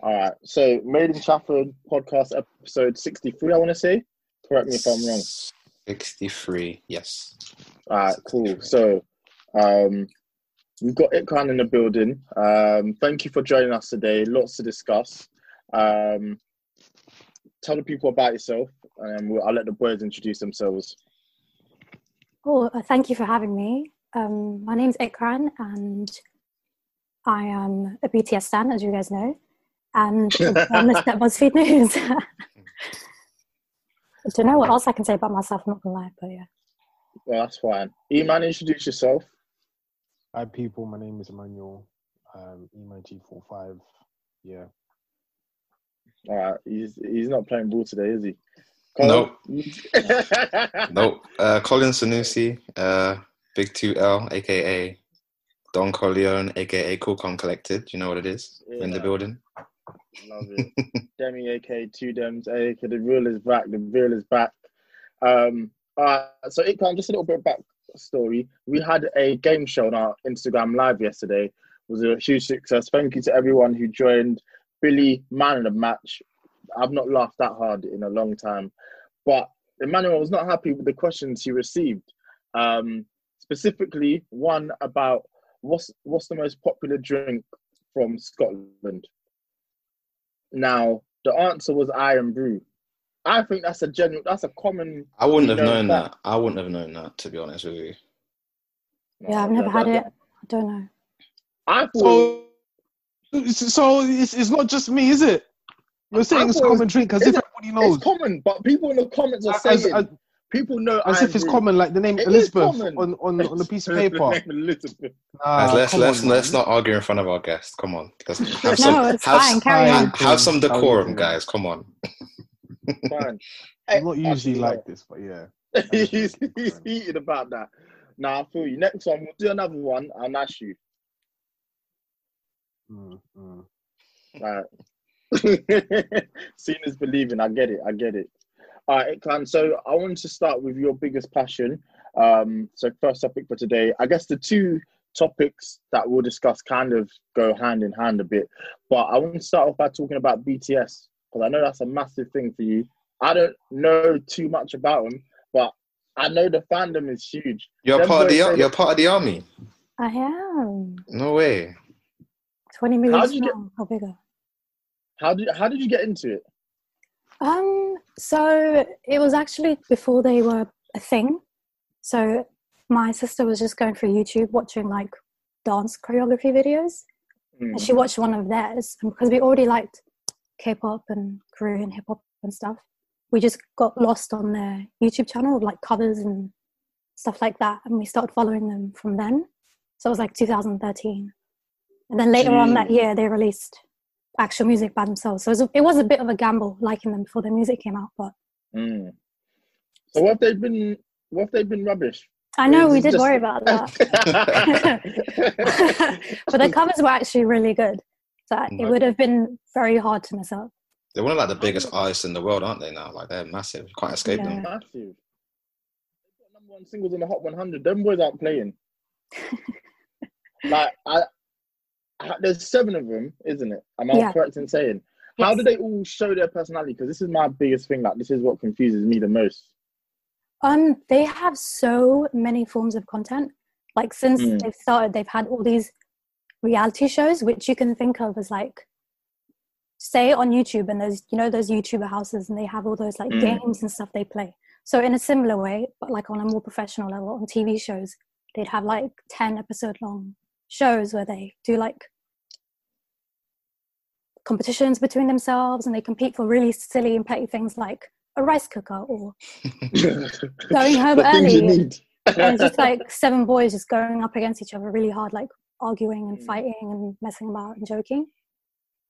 All right. So, Made in Chafford podcast episode 63, I want to say. Correct me if I'm wrong. 63, yes. All right, cool. So, um, we've got Ikran in the building. Um, thank you for joining us today. Lots to discuss. Um, tell the people about yourself, and we'll, I'll let the boys introduce themselves. Oh, uh, thank you for having me. Um, my name's Ikran, and I am a BTS stan, as you guys know, and on the at BuzzFeed News. I don't know what else I can say about myself. I'm not gonna lie, but yeah. Well, that's fine. Eman, introduce yourself. Hi, people. My name is Emmanuel. Um, EMG45. Yeah. All right. He's he's not playing ball today, is he? Nope. nope. Uh, Colin Sanusi, uh, Big 2L, aka Don Corleone, aka Cool Calm Collected. You know what it is Yeah. in the building. Love it. Demi, aka Two Dems, aka the real is back. The real is back. Um, uh, so Ikran, just a little bit of backstory. We had a game show on our Instagram live yesterday. It was a huge success. Thank you to everyone who joined. Billy, man of the match. I've not laughed that hard in a long time. But Emmanuel was not happy with the questions he received. Um, specifically, one about what's what's the most popular drink from Scotland. Now, the answer was Irn-Bru. I think that's a general, that's a common. I wouldn't have known fact. that. I wouldn't have known that, to be honest with you. Yeah, I've never had it. I don't know. I thought, So, it's- so it's, it's not just me, is it? You're saying it's a thought it was- common drink as is if it- everybody knows. it's common, but people in the comments are As, saying as, people know as iron if it's common, like the name It is Elizabeth on, on, on a piece of paper. Elizabeth. Nah, let's let's on, let's man. not argue in front of our guests. Come on, because have No, some it's have, fine. Carry fine. on. have, have some decorum, guys. Come on. Fine. I'm not usually Actually, like this, but yeah. he's, he's heated about that. Now I feel you. Next one, we'll do another one. I'll ask you. Mm, mm. Right. Seeing is believing. I get it. I get it. All right, Ikran. So I want to start with your biggest passion. Um, so first topic for today. I guess the two topics that we'll discuss kind of go hand in hand a bit. But I want to start off by talking about BTS because I know that's a massive thing for you. I don't know too much about them, but I know the fandom is huge. You're Them part of the ar- you're part of the army. I am. No way. 20 million How'd you get- strong, or bigger. How did how did you get into it? Um, so it was actually before they were a thing. So my sister was just going through YouTube watching like dance choreography videos. Hmm. And she watched one of theirs. And because we already liked K pop and Korean hip hop and stuff, we just got lost on their YouTube channel of like covers and stuff like that. And we started following them from then. So it was like 2013. And then later on that year, they released actual music by themselves. So it was, a, it was a bit of a gamble liking them before their music came out. But Mm. So what have they been? What have they been rubbish? I know we did just- worry about that. but the covers were actually really good. So it would have been very hard to mess up. They're one of like the biggest artists in the world, aren't they? Now, like they're massive. You can't escape Yeah. them. Massive. Number one singles in the Hot 100. Them boys aren't playing. like I, I, there's seven of them, isn't it? Am I Yeah. correct in saying? How do they all show their personality? Because this is my biggest thing. Like this is what confuses me the most. Um, they have so many forms of content. Like since Mm. they've started, they've had all these reality shows, which you can think of as like, say on YouTube, and there's you know those YouTuber houses, and they have all those like Mm. games and stuff they play. So in a similar way, but like on a more professional level, on TV shows, they'd have like ten episode long shows where they do like competitions between themselves, and they compete for really silly and petty things like a rice cooker or Going home the early. need. and it's just like seven boys just going up against each other really hard, like arguing and Mm. fighting and messing about and joking.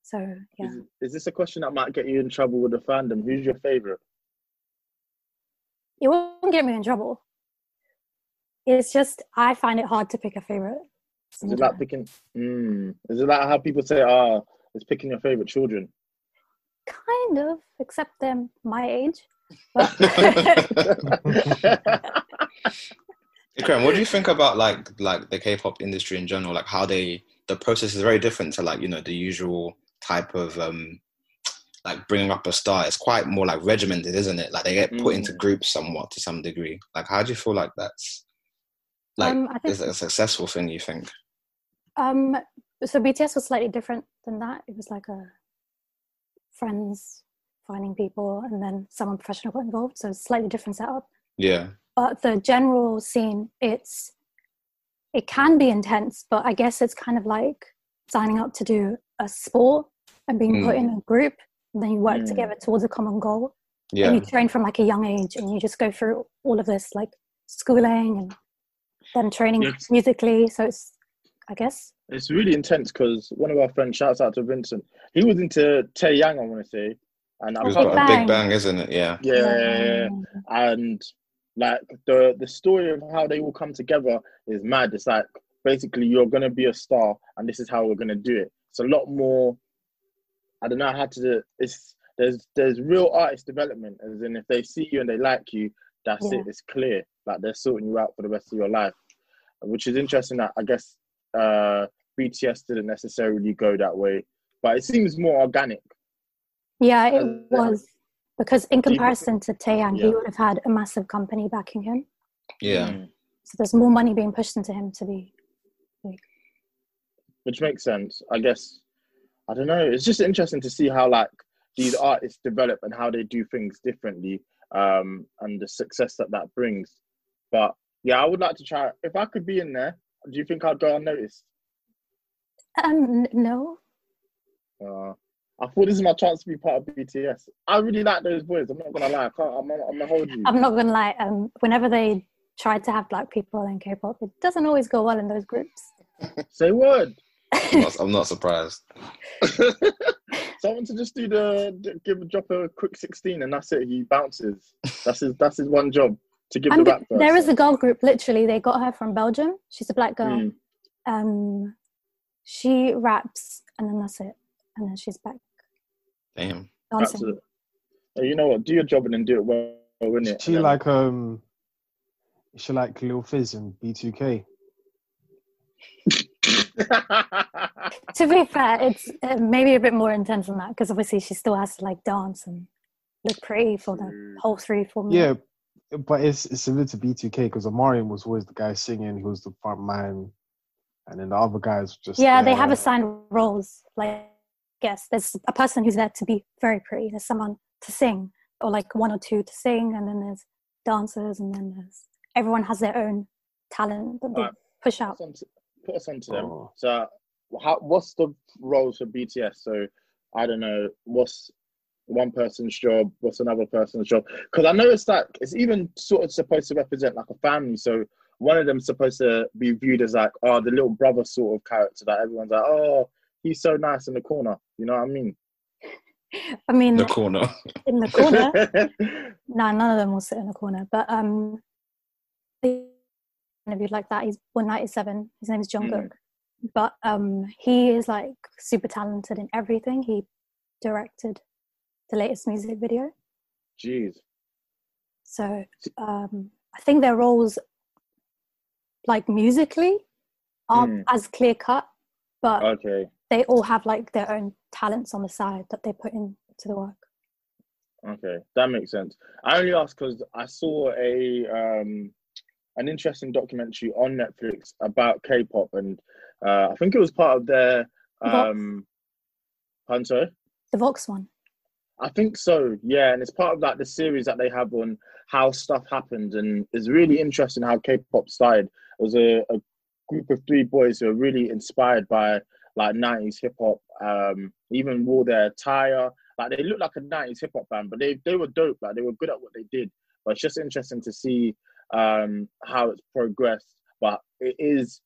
So yeah, Is, is this a question that might get you in trouble with the fandom? Who's your favorite? it won't get me in trouble. It's just I find it hard to pick a favorite. Is it like picking? Mm, is it like how people say, "Ah, it's picking your favorite children"? Kind of, except they're my age. But Ikran, what do you think about like like the K-pop industry in general? Like how they the process is very different to like you know the usual type of um like bringing up a star. It's quite more like regimented, isn't it? Like they get put Mm. into groups somewhat to some degree. Like how do you feel like that's like Um, I think- is it a successful thing? You think? Um, so BTS was slightly different than that. It was like a friends finding people, and then someone professional got involved. So it's slightly different setup. Yeah. but the general scene it's it can be intense but i guess it's kind of like signing up to do a sport and being put Mm. in a group and then you work Mm. together towards a common goal Yeah. and you train from like a young age and you just go through all of this like schooling and then training Yes. musically so it's i guess It's really intense because one of our friends, shouts out to Vincent, he was into Taeyang, I want to say, and It was can't got a big bang, isn't it? Yeah. yeah, yeah, yeah. and like the the story of how they all come together is mad. It's like basically you're gonna be a star, and this is how we're gonna do it. It's a lot more. I don't know how to. do it. It's there's there's real artist development, as in if they see you and they like you, that's Yeah. it. It's clear. Like they're sorting you out for the rest of your life, which is interesting. That I guess uh, BTS didn't necessarily go that way, but it seems more organic. yeah it was because in comparison to Taeyang, he would have had a massive company backing him Yeah. Mm. so there's more money being pushed into him to be which makes sense. I guess I don't know. It's just interesting to see how like these artists develop and how they do things differently, um, and the success that that brings. But yeah, I would like to try. If I could be in there, do you think I'd go unnoticed? um no Uh, I thought this is my chance to be part of BTS. I really like those boys. I'm not gonna lie. I can't, I'm, not, I'm gonna hold you. I'm not gonna lie. Um, whenever they try to have black people in K-pop, it doesn't always go well in those groups. Say word. I'm not, I'm not surprised. Someone to just do the, the give drop a quick 16 and that's it. He bounces. That's his. That's his one job to give And the rap. there verse. is a girl group. Literally, they got her from Belgium. She's a black girl. Mm. Um, she raps, and then that's it. And then she's back Damn. dancing. Absolutely. Oh, you know what? Do your job and then do it well, innit? She like um, she like Lil Fizz and B2K. To be fair, it's uh, maybe a bit more intense than that because obviously she still has to like dance and look pretty for the whole three, four Yeah, minutes. But it's it's similar to B2K because Omarion was always the guy singing. He was the front man, and then the other guys just Yeah, they have assigned roles. Like, yes, there's a person who's there to be very pretty. There's someone to sing, or like one or two to sing, and then there's dancers, and then there's everyone has their own talent that they Right. push put out. us on to, put us on to them. Oh. So, how, what's the roles for BTS? So, I don't know. What's one person's job, what's another person's job? Because I know it's like it's even sort of supposed to represent like a family. So one of them's supposed to be viewed as like, oh, the little brother sort of character that everyone's like, oh, he's so nice in the corner. You know what I mean? I mean, The corner. in the corner. no, none of them will sit in the corner. But um, the interviewed like that. He's born ninety seven. His name is Jungkook. Mm. But um, he is like super talented in everything. He directed the latest music video. Jeez. So um, I think their roles, like musically, aren't Mm. as clear cut, but Okay. they all have like their own talents on the side that they put into the work. Okay, that makes sense. I only asked because I saw a um, an interesting documentary on Netflix about K-pop, and uh, I think it was part of their um, sorry? The Vox one. I think so, yeah, and it's part of like the series that they have on how stuff happened, and it's really interesting how K-pop started. It was a, a group of three boys who were really inspired by like '90s hip hop. Um, even wore their attire, like they looked like a '90s hip hop band, but they they were dope. Like they were good at what they did. But it's just interesting to see um, how it's progressed. But it is.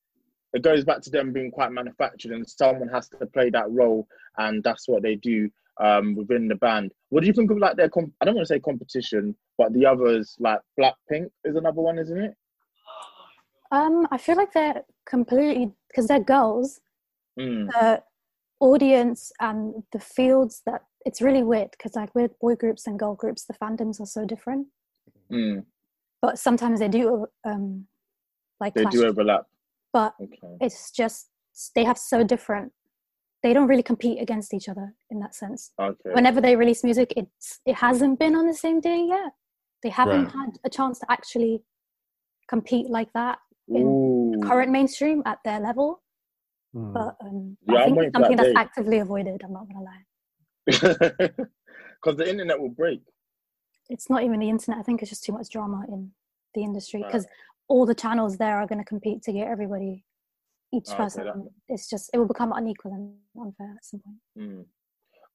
It goes back to them being quite manufactured, and someone has to play that role, and that's what they do um, within the band. What do you think of like their? Com- I don't want to say competition, but the others like Blackpink is another one, isn't it? Um, I feel like they're completely because they're girls. Mm, The audience and the fields that it's really weird because like with boy groups and girl groups, the fandoms are so different. mm, But sometimes they do um, like they clash. do overlap. but Okay. it's just they have so different. They don't really compete against each other in that sense. Okay. Whenever they release music, it's it hasn't been on the same day yet. They haven't Right. had a chance to actually compete like that in Ooh. current mainstream at their level. Hmm. But um, Yeah, I think it's for that something that's day. actively avoided. I'm not gonna lie. Because the internet will break. It's not even the internet. I think it's just too much drama in the industry Right. because all the channels there are going to compete to get everybody, each Oh, okay, person. that- It's just it will become unequal and unfair at some point. Mm.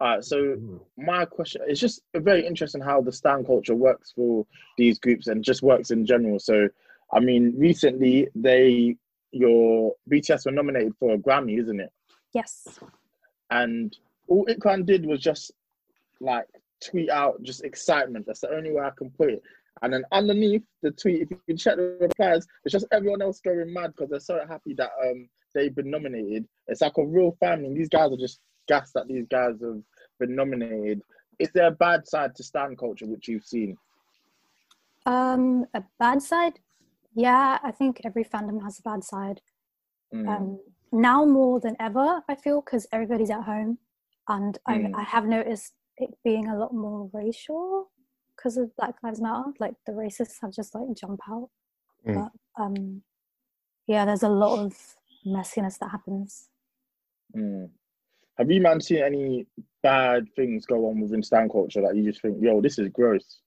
All right, so Hmm. my question it's just very interesting how the stan culture works for these groups and just works in general so i mean recently they your bts were nominated for a grammy isn't it Yes. and all Ikran did was just like tweet out just excitement that's the only way i can put it and then underneath the tweet if you can check the replies it's just everyone else going mad because they're so happy that um they've been nominated. It's like a real family. These guys are just gassed that these guys have been nominated. Is there a bad side to stan culture which you've seen? Um, a bad side, yeah. I think every fandom has a bad side. Mm, Um, now more than ever, I feel because everybody's at home, and Mm. I, I have noticed it being a lot more racial because of Black Lives Matter. Like the racists have just like jump out. Mm. But um, yeah, there's a lot of messiness that happens. mm. have you man seen any bad things go on within stan culture that you just think yo this is gross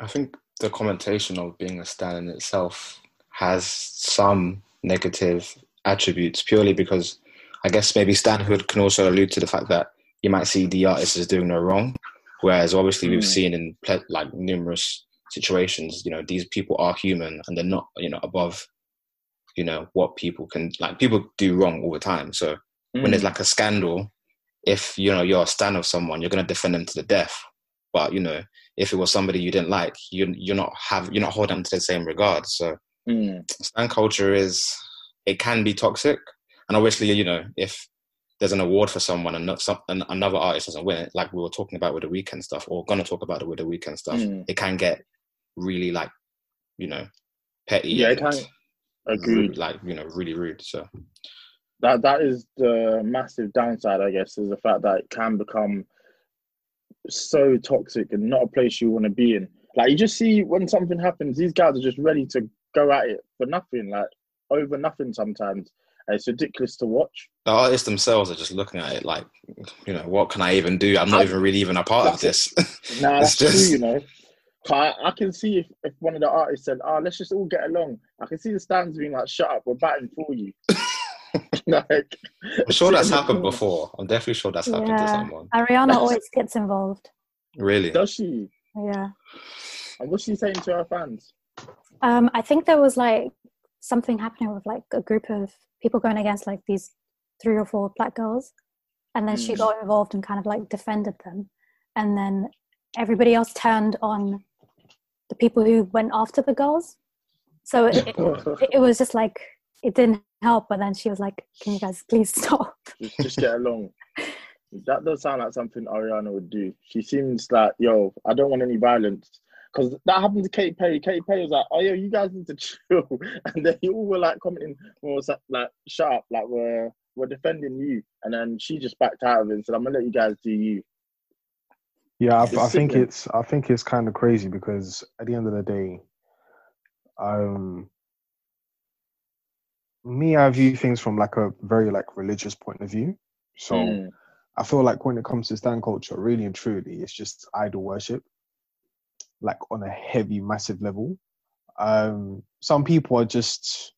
I think the commentation of being a stan in itself has some negative attributes purely because I guess maybe stanhood can also allude to the fact that you might see the artist as doing no wrong, whereas obviously we've Mm. seen in like numerous situations, you know, these people are human and they're not, you know, above, you know, what people can like. People do wrong all the time, so when there's Mm, like a scandal, if you know you're a stan of someone, you're gonna defend them to the death. But you know, if it was somebody you didn't like, you you're not have you're not holding them to the same regard. So mm, stan culture is it can be toxic, and obviously you know if there's an award for someone and not some and another artist doesn't win it, like we were talking about with the Weeknd stuff, or gonna talk about it with the Weeknd stuff, Mm. it can get really like you know petty. Yeah, it can. agreed rude, like you know really rude. So that that is the massive downside, I guess, is the fact that it can become so toxic and not a place you want to be in. Like you just see when something happens, these guys are just ready to go at it for nothing, like over nothing sometimes. And it's ridiculous to watch. the artists themselves are just looking at it like, you know, what can I even do? I'm not I- even really even a part of this. Nah, It's that's just- true, you know. I, I can see if, if one of the artists said, "Ah, let's just all get along." I can see the stands being like, "Shut up, we're batting for you." like, I'm sure that's happened before. I'm definitely sure that's happened to Yeah. someone. Ariana always gets involved. Really? Does she? Yeah. And what's she saying to her fans? Um, I think there was like something happening with like a group of people going against like these three or four black girls, and then she Mm. got involved and kind of like defended them, and then everybody else turned on the people who went after the girls. So it, it, it- it was just like it didn't help. But then she was like, "Can you guys please stop?" just, just get along. That does sound like something Ariana would do. She seems like, yo, I don't want any violence. Because that happened to Katy Perry. Katy Perry was like, oh, yo, you guys need to chill. And then you all were like commenting, well, was like, like, shut up, like, we're, we're defending you. And then she just backed out of it and said, I'm going to let you guys do you. Yeah, I, I think it's I think it's kind of crazy because at the end of the day, um, me I view things from like a very like religious point of view. So Mm. I feel like when it comes to stand culture, really and truly, it's just idol worship, like on a heavy, massive level. Um, some people are just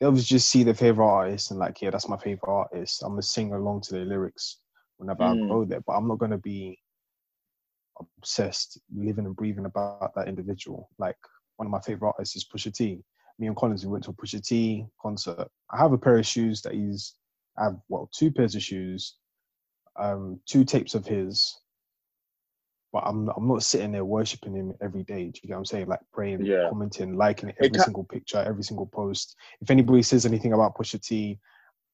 they'll just see their favorite artist and like, yeah, that's my favorite artist. I'm gonna sing along to their lyrics whenever Mm. I go there, but I'm not gonna be obsessed, living and breathing about that individual. Like one of my favorite artists is Pusha T. Me and Collins, we went to a Pusha T concert. I have a pair of shoes that he's. I have well two pairs of shoes, um, two tapes of his. But I'm not, I'm not sitting there worshiping him every day. Do you get what I'm saying? Like praying, Yeah. commenting, liking every ca- single picture, every single post. If anybody says anything about Pusha T,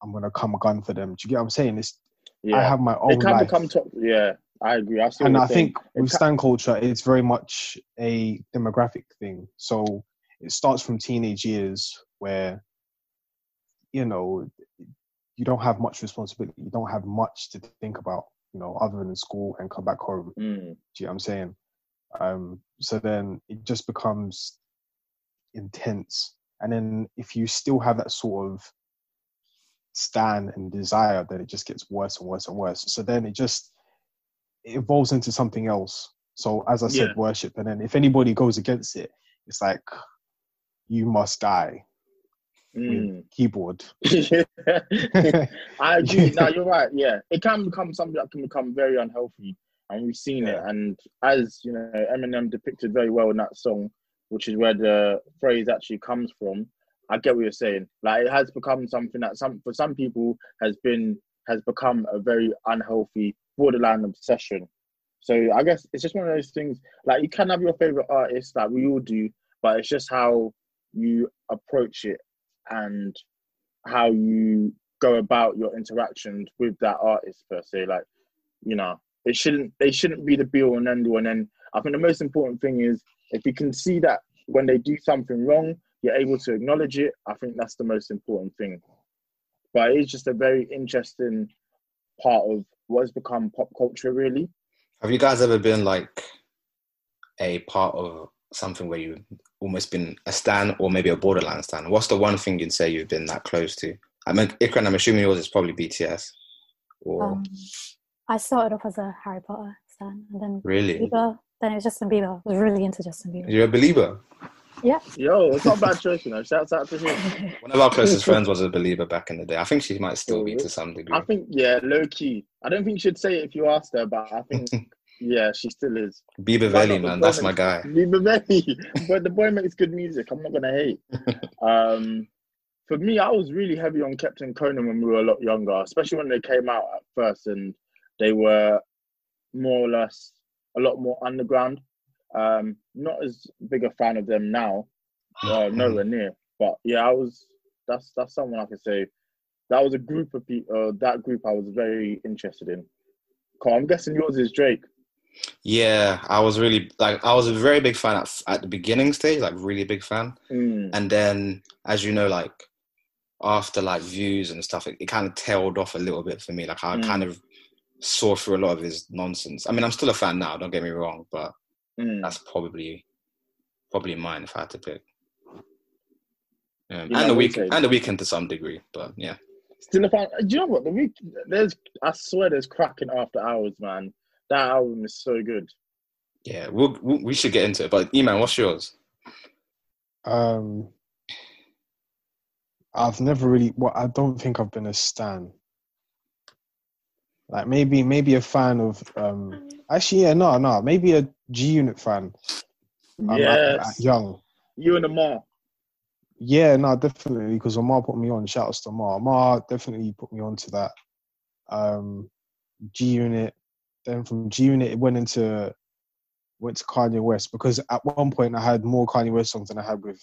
I'm gonna come gun for them. Do you get what I'm saying? It's Yeah. I have my own it can life become top. Yeah, I agree. I see and I think It with ca- stan culture, it's very much a demographic thing. So it starts from teenage years where, you know, you don't have much responsibility. You don't have much to think about, you know, other than school and come back home. Mm. Do you know what I'm saying? Um, so then it just becomes intense. And then if you still have that sort of stand and desire, then it just gets worse and worse and worse. So then it just it evolves into something else. So as I said, Yeah. worship. And then if anybody goes against it, it's like you must die Mm. keyboard. I agree. No, you're right. Yeah, it can become something that can become very unhealthy, and we've seen it. And as you know, Eminem depicted very well in that song, which is where the phrase actually comes from. I get what you're saying. Like it has become something that some for some people has been has become a very unhealthy borderline obsession. So I guess it's just one of those things. Like you can have your favorite artist, like we all do, but it's just how you approach it and how you go about your interactions with that artist per se. Like, you know, it shouldn't they shouldn't be the be all and end all. And then I think the most important thing is if you can see that when they do something wrong, you're able to acknowledge it. I think that's the most important thing. But it's just a very interesting part of what has become pop culture, really. Have you guys ever been like a part of something where you've almost been a stan or maybe a borderline stan? What's the one thing you'd say you've been that close to? I mean, Ikran, I'm assuming yours is probably BTS. Or Um, I started off as a Harry Potter stan, and then really? Bieber. Then it was Justin Bieber. I was really into Justin Bieber. You're a believer. Yeah. Yo, it's not a bad choice, you know. Shouts out to him. One of our closest friends was a believer back in the day. I think she might still be to some degree. I think, yeah, low key. I don't think she'd say it if you asked her, but I think, yeah, she still is. Bieber Valley, man, that's my guy. It very, but the boy makes good music. I'm not gonna hate. um, for me, I was really heavy on Captain Conan when we were a lot younger, especially when they came out at first, and they were more or less a lot more underground. Um, not as big a fan of them now, uh, nowhere near. But yeah, I was. That's that's someone I could say. That was a group of people. Uh, that group I was very interested in. Cool, I'm guessing yours is Drake. Yeah, I was really like I was a very big fan at, at the beginning stage, like really big fan. Mm, And then, as you know, like after like views and stuff, it, it kind of tailed off a little bit for me. Like I Mm. kind of saw through a lot of his nonsense. I mean, I'm still a fan now. Don't get me wrong, but mm. that's probably probably mine if I had to pick. Um, Yeah, and the week and the Weeknd to some degree, but yeah. Still a fan. Do you know what? The week there's I swear there's cracking after hours, man. That album is so good. Yeah, we'll, we we should get into it. But Eman, what's yours? Um, I've never really. Well, I don't think I've been a stan. Like maybe maybe a fan of. um Actually, yeah, no, no, maybe a G Unit fan. Um, yes, at young. you and Amar. Yeah, no, definitely because Omar put me on. Shout out to Omar. Omar definitely put me on to that. Um, G Unit. Then from G Unit, it went into went to Kanye West because at one point I had more Kanye West songs than I had with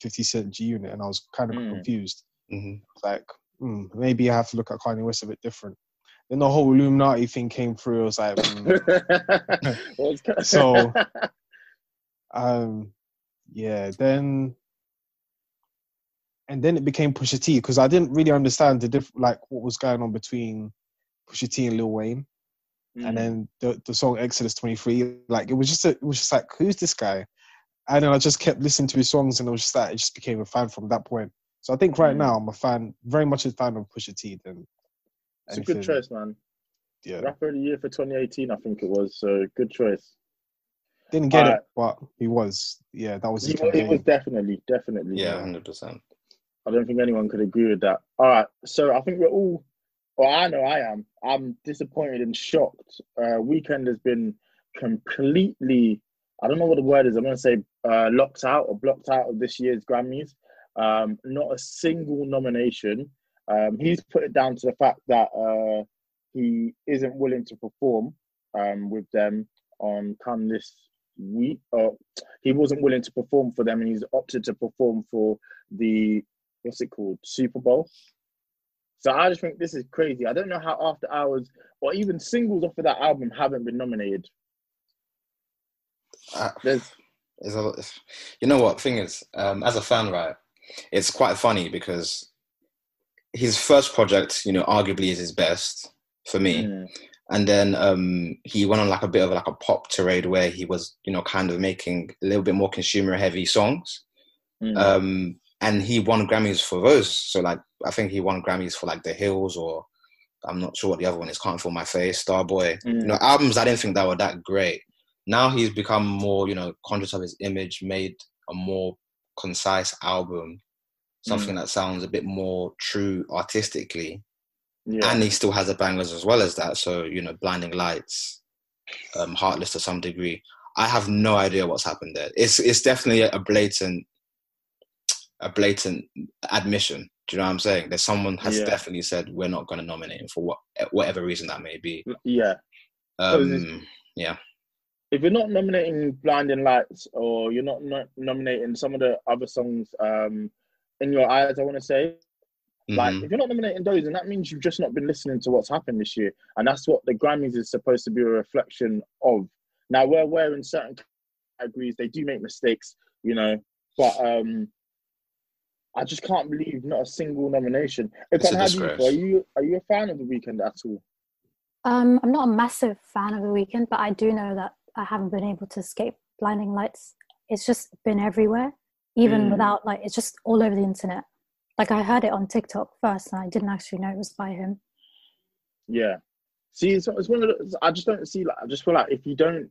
Fifty Cent G Unit, and I was kind of Mm. confused. hmm Like, hmm, maybe I have to look at Kanye West a bit different. Then the whole Illuminati thing came through. I was like. What's- So- um, yeah. Then and then it became Pusha T because I didn't really understand the diff- like what was going on between Pusha T and Lil Wayne, Mm. and then the the song Exodus twenty three. Like it was just a, it was just like who's this guy? And then I just kept listening to his songs, and it was just that I just became a fan from that point. So I think right Mm. now I'm a fan, very much a fan of Pusha T. Than it's a good choice, man. Yeah, Rapper of the year for 2018, I think it was. So good choice. didn't get Alright. it, but he was. Yeah, that was his He, wa- he campaign. was definitely, definitely. Yeah, hundred percent. I don't think anyone could agree with that. All right, so I think we're all, well, I know I am. I'm disappointed and shocked. Uh, Weeknd has been completely, I don't know what the word is. I'm going to say uh, locked out or blocked out of this year's Grammys. Um, not a single nomination. Um, he's put it down to the fact that uh, he isn't willing to perform um, with them on come this week. He wasn't willing to perform for them, and he's opted to perform for the what's it called Super Bowl. So I just think this is crazy. I don't know how After Hours or even singles off of that album haven't been nominated. Uh, There's a, you know what? Thing is um, as a fan right it's quite funny because his first project you know arguably is his best for me. Mm, and then um, he went on like a bit of like a pop tirade where he was you know kind of making a little bit more consumer heavy songs. Mm, um, and he won grammys for those. So like i think he won grammys for like the hills or i'm not sure what the other one is can't feel my face starboy. Mm. you know albums i didn't think that were that great. Now he's become more you know conscious of his image made a more concise album something that sounds a bit more true artistically. Yeah. and he still has the bangers as well as that. So you know blinding lights um heartless to some degree. I have no idea what's happened there. It's it's definitely a blatant a blatant admission do you know what i'm saying That someone has Yeah. definitely said we're not going to nominate him for what whatever reason that may be yeah. Um yeah If you're not nominating Blinding Lights or you're not no- nominating some of the other songs um, in your eyes, I want to say, Like, Mhm. if you're not nominating those, then that means you've just not been listening to what's happened this year. And that's what the Grammys is supposed to be a reflection of. Now, we're aware in certain categories they do make mistakes, you know, but um I just can't believe not a single nomination. It's a how do you Are you are you a fan of the Weeknd at all? Um, I'm not a massive fan of the Weeknd, but I do know that I haven't been able to escape blinding lights. It's just been everywhere, even Mm. without like it's just all over the internet. Like I heard it on TikTok first, and I didn't actually know it was by him. Yeah. See, it's, it's one of those, I just don't see like I just feel like if you don't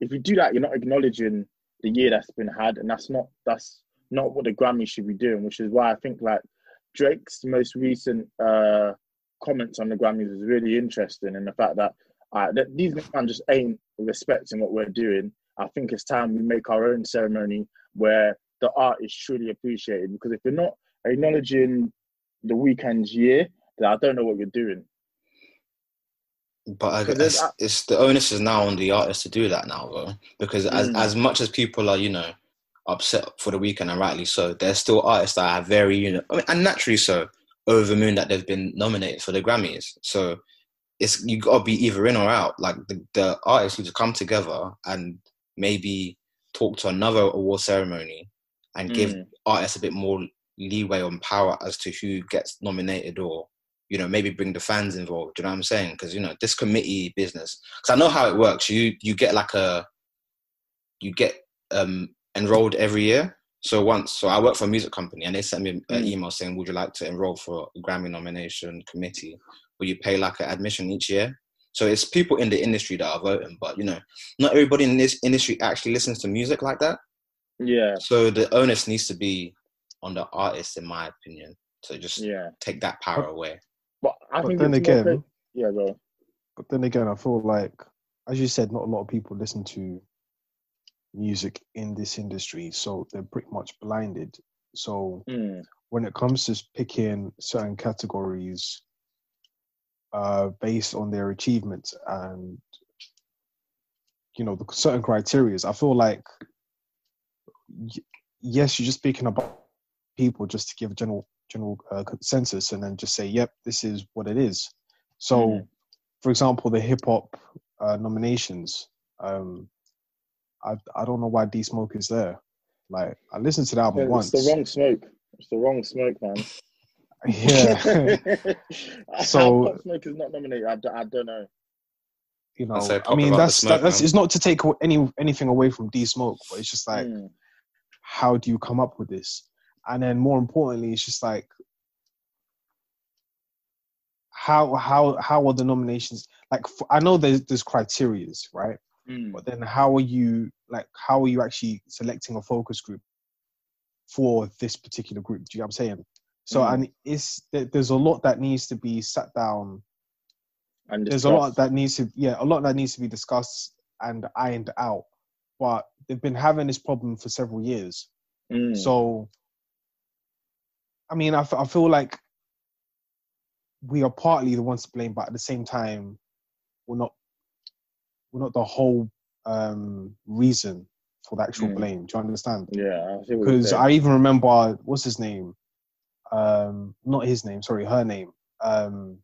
if you do that, you're not acknowledging the year that's been had, and that's not that's not what the Grammy should be doing. Which is why I think like Drake's most recent uh comments on the Grammys is really interesting, and the fact that uh, that these men just ain't respecting what we're doing. I think it's time we make our own ceremony where the art is truly appreciated. Because if you're not acknowledging the Weeknd's year, then I don't know what you're doing. But I guess it's the onus is now on the artist to do that now, though, because as Mm. as much as people are, you know, upset for the Weeknd and rightly so, there's still artists that are very, you know, I mean, and naturally so, over the moon that they've been nominated for the Grammys. So it's you got to be either in or out. Like the, the artists need to come together and maybe talk to another award ceremony and give Mm. artists a bit more leeway on power as to who gets nominated or you know maybe bring the fans involved do you know what i'm saying because you know this committee business because i know how it works you you get like a you get um enrolled every year so once so i work for a music company and they sent me an Mm. email saying would you like to enroll for a grammy nomination committee where you pay like an admission each year so it's people in the industry that are voting but you know not everybody in this industry actually listens to music like that Yeah, so the onus needs to be on the artist, in my opinion. So just Yeah, take that power away. but I But think then again, cra- yeah, go. but then again, I feel like, as you said, not a lot of people listen to music in this industry, so they're pretty much blinded. So Mm, when it comes to picking certain categories uh, based on their achievements and you know the certain criterias, I feel like y- yes, you're just speaking about people just to give a general general uh, consensus and then just say, yep, this is what it is. So, Mhm. for example, the hip hop uh, nominations, um, I I don't know why D Smoke is there. Like I listened to the album it's once. It's the wrong smoke. It's the wrong smoke, man. yeah. So- How Pop Smoke is not nominated, I don't know. you know, I'll I mean, that's smoke, that, that's man. it's not to take any anything away from D Smoke, but it's just like, Mm, how do you come up with this? And then more importantly, it's just like, how how how are the nominations? Like, I know there's there's criterias, right? Mm. But then how are you like? How are you actually selecting a focus group for this particular group? Do you know what I'm saying? So Mm. and it's there's a lot that needs to be sat down And there's a lot that needs to yeah a lot that needs to be discussed and ironed out but they've been having this problem for several years Mm, so i mean I, f- I feel like we are partly the ones to blame but at the same time we're not we're not the whole um reason for the actual Mm. blame do you understand yeah, I see what you're because i even remember what's his name um not his name sorry her name um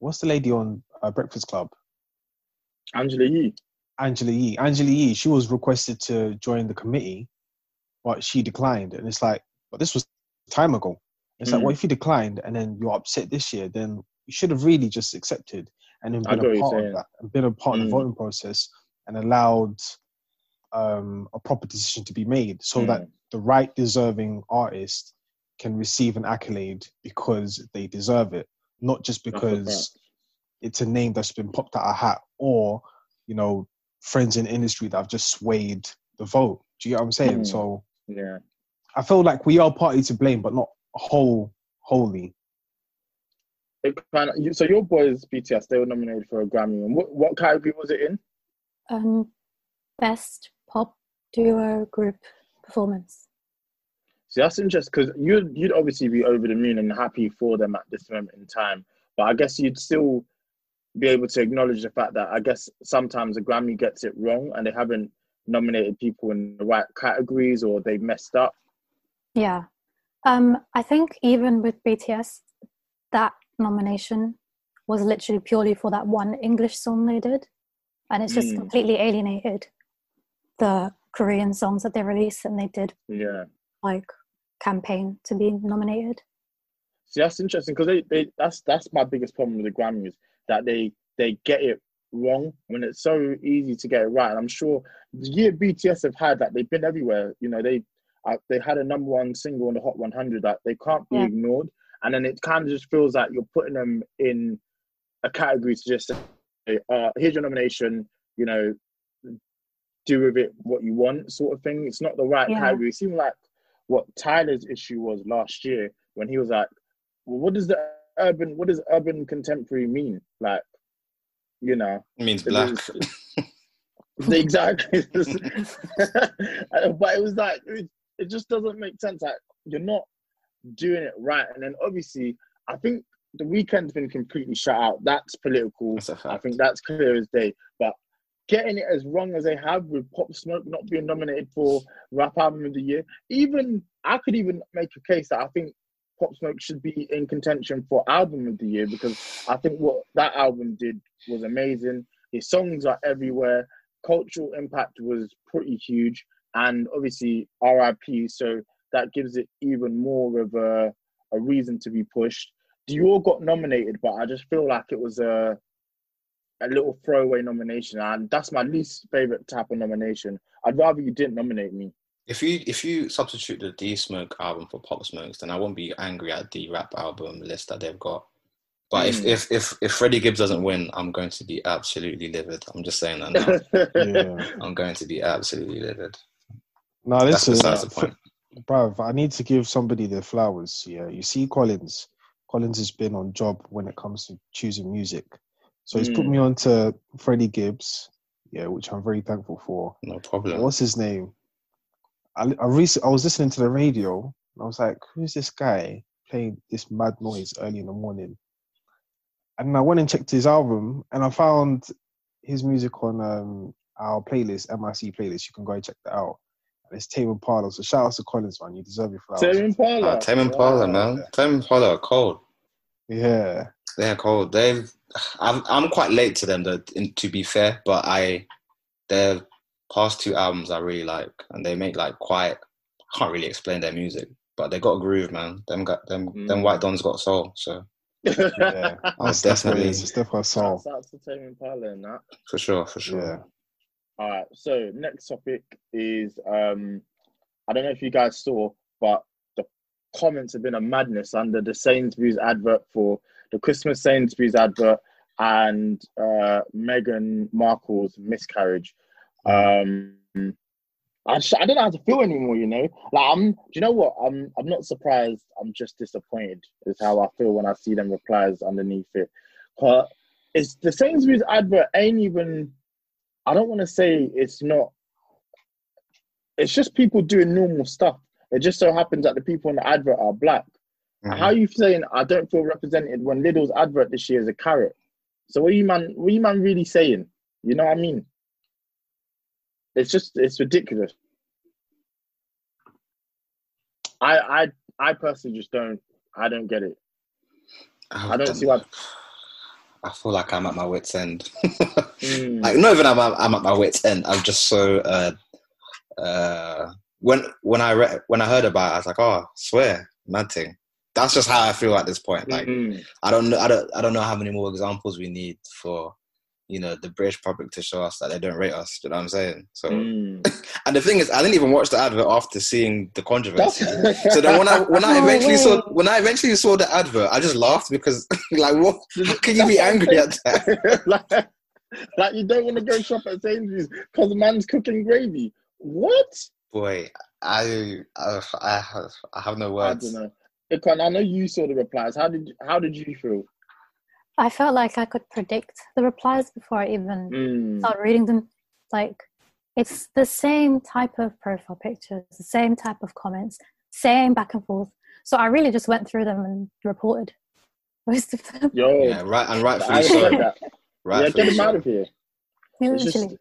what's the lady on uh, breakfast club Angela Yee. Angela Yee. Angela Yee, she was requested to join the committee, but she declined. And it's like, but this was time ago. It's like, Mm. well, if you declined and then you're upset this year, then you should have really just accepted and then been a part of that and been a part of Mm. the voting process and allowed um, a proper decision to be made so that Mm, the right deserving artist can receive an accolade because they deserve it, not just because it's a name that's been popped out a hat or you know friends in industry that have just swayed the vote do you get what i'm saying Mm. so Yeah. i feel like we are partly to blame but not whole wholly kind so your boys BTS they were nominated for a Grammy. And what what category was it in? Um, best pop duo group performance. See, that's interesting because you'd you'd obviously be over the moon and happy for them at this moment in time. But I guess you'd still be able to acknowledge the fact that I guess sometimes the Grammy gets it wrong and they haven't nominated people in the right categories or they messed up. Yeah. Um, I think even with BTS, that nomination was literally purely for that one English song they did. And it's just Mm. completely alienated the Korean songs that they released and they did Yeah. like campaign to be nominated. See, that's interesting because they, they that's that's my biggest problem with the Grammys that they they get it wrong when it's so easy to get it right. And I'm sure the year BTS have had that they've been everywhere. You know, they uh, they had a number one single on the Hot 100 that they can't be Yeah. ignored. And then it kind of just feels like you're putting them in a category to just say, uh, "Here's your nomination." You know, do with it what you want, sort of thing. It's not the right Yeah. category. It seemed like what Tyler's issue was last year when he was like, well, what does the urban what does urban contemporary mean? Like, you know, It means it black. was- the exact but it was like it, it just doesn't make sense. Like you're not doing it right. And then obviously I think the Weeknd's been completely shut out. That's political. That's I think that's clear as day. But getting it as wrong as they have with Pop Smoke not being nominated for Rap Album of the Year, even I could even make a case that I think Pop Smoke should be in contention for Album of the Year because I think what that album did was amazing. His songs are everywhere. Cultural impact was pretty huge, and obviously RIP. So that gives it even more of a a reason to be pushed. Dior got nominated, but I just feel like it was a a little throwaway nomination, and that's my least favorite type of nomination. I'd rather you didn't nominate me. If you if you substitute the D Smoke album for Pop Smokes, then I won't be angry at the rap album list that they've got. But if, Mm. if if if Freddie Gibbs doesn't win, I'm going to be absolutely livid. I'm just saying that now. yeah I'm going to be absolutely livid. no That's is besides the point. Bruv, I need to give somebody their flowers. Yeah, you see, Collins. Collins has been on job when it comes to choosing music. So he's put Mm. me on to Freddie Gibbs, yeah, which I'm very thankful for. No problem. What's his name? I I, rec- I was listening to the radio and I was like, who's this guy playing this mad noise early in the morning? And I went and checked his album and I found his music on um, our playlist, MIC playlist. You can go and check that out. And it's Tame Impala. So shout out to Collins, man. You deserve your flowers. Tame Impala. Uh, Tame Impala, Wow. man. Tame Impala are cold. Yeah. They're cold. They've. I'm. I'm quite late to them. Though, in, to be fair, but I, their past two albums I really like, and they make like quite. I can't really explain their music, but they got a groove, man. Them got them. Them Mm. white dons got soul. So Yeah. That's, that's what it definitely. It's definitely soul. Shouts out to Tame Impala and that. for sure, for sure. Yeah. All right. So next topic is um, I don't know if you guys saw, but the comments have been a madness under the Sainsbury's advert for the Christmas Sainsbury's advert and uh, Meghan Markle's miscarriage. Um, I, just, I don't know how to feel anymore. You know, like I'm. Do you know what? I'm. I'm not surprised. I'm just disappointed. Is how I feel when I see them replies underneath it. But it's the Sainsbury's advert ain't even. I don't want to say it's not. It's just people doing normal stuff. It just so happens that the people in the advert are black. Mhm. How are you saying I don't feel represented when Lidl's advert this year is a carrot? So what are you man, what are you man really saying? You know what I mean? It's just it's ridiculous. I I I personally just don't I don't get it. I don't see why. I feel like I'm at my wits' end. Mm. like not even I'm, I'm at my wits' end. I'm just so uh, uh, when when I re- when I heard about it, I was like, oh, swear, mad thing. That's just how I feel at this point. Like Mm. I don't know, I don't I don't know how many more examples we need for you know the British public to show us that they don't rate us. You know what I'm saying? So Mm. and the thing is, I didn't even watch the advert after seeing the controversy. So then when I when I No eventually saw when I eventually saw the advert, I just laughed because like what how can you be angry at that? like, like you don't want to go shop at Sainsbury's because man's cooking gravy. What? Boy, I I, I, have, I have no words. I don't know. Ikran, I know you saw the replies. How did how did you feel? I felt like I could predict the replies before I even Mm. start reading them. Like, it's the same type of profile pictures, the same type of comments, same back and forth. So I really just went through them and reported most of them. Yo, Yeah, right, and rightfully I so. said that. Yeah, get him out of here. Yeah, It's just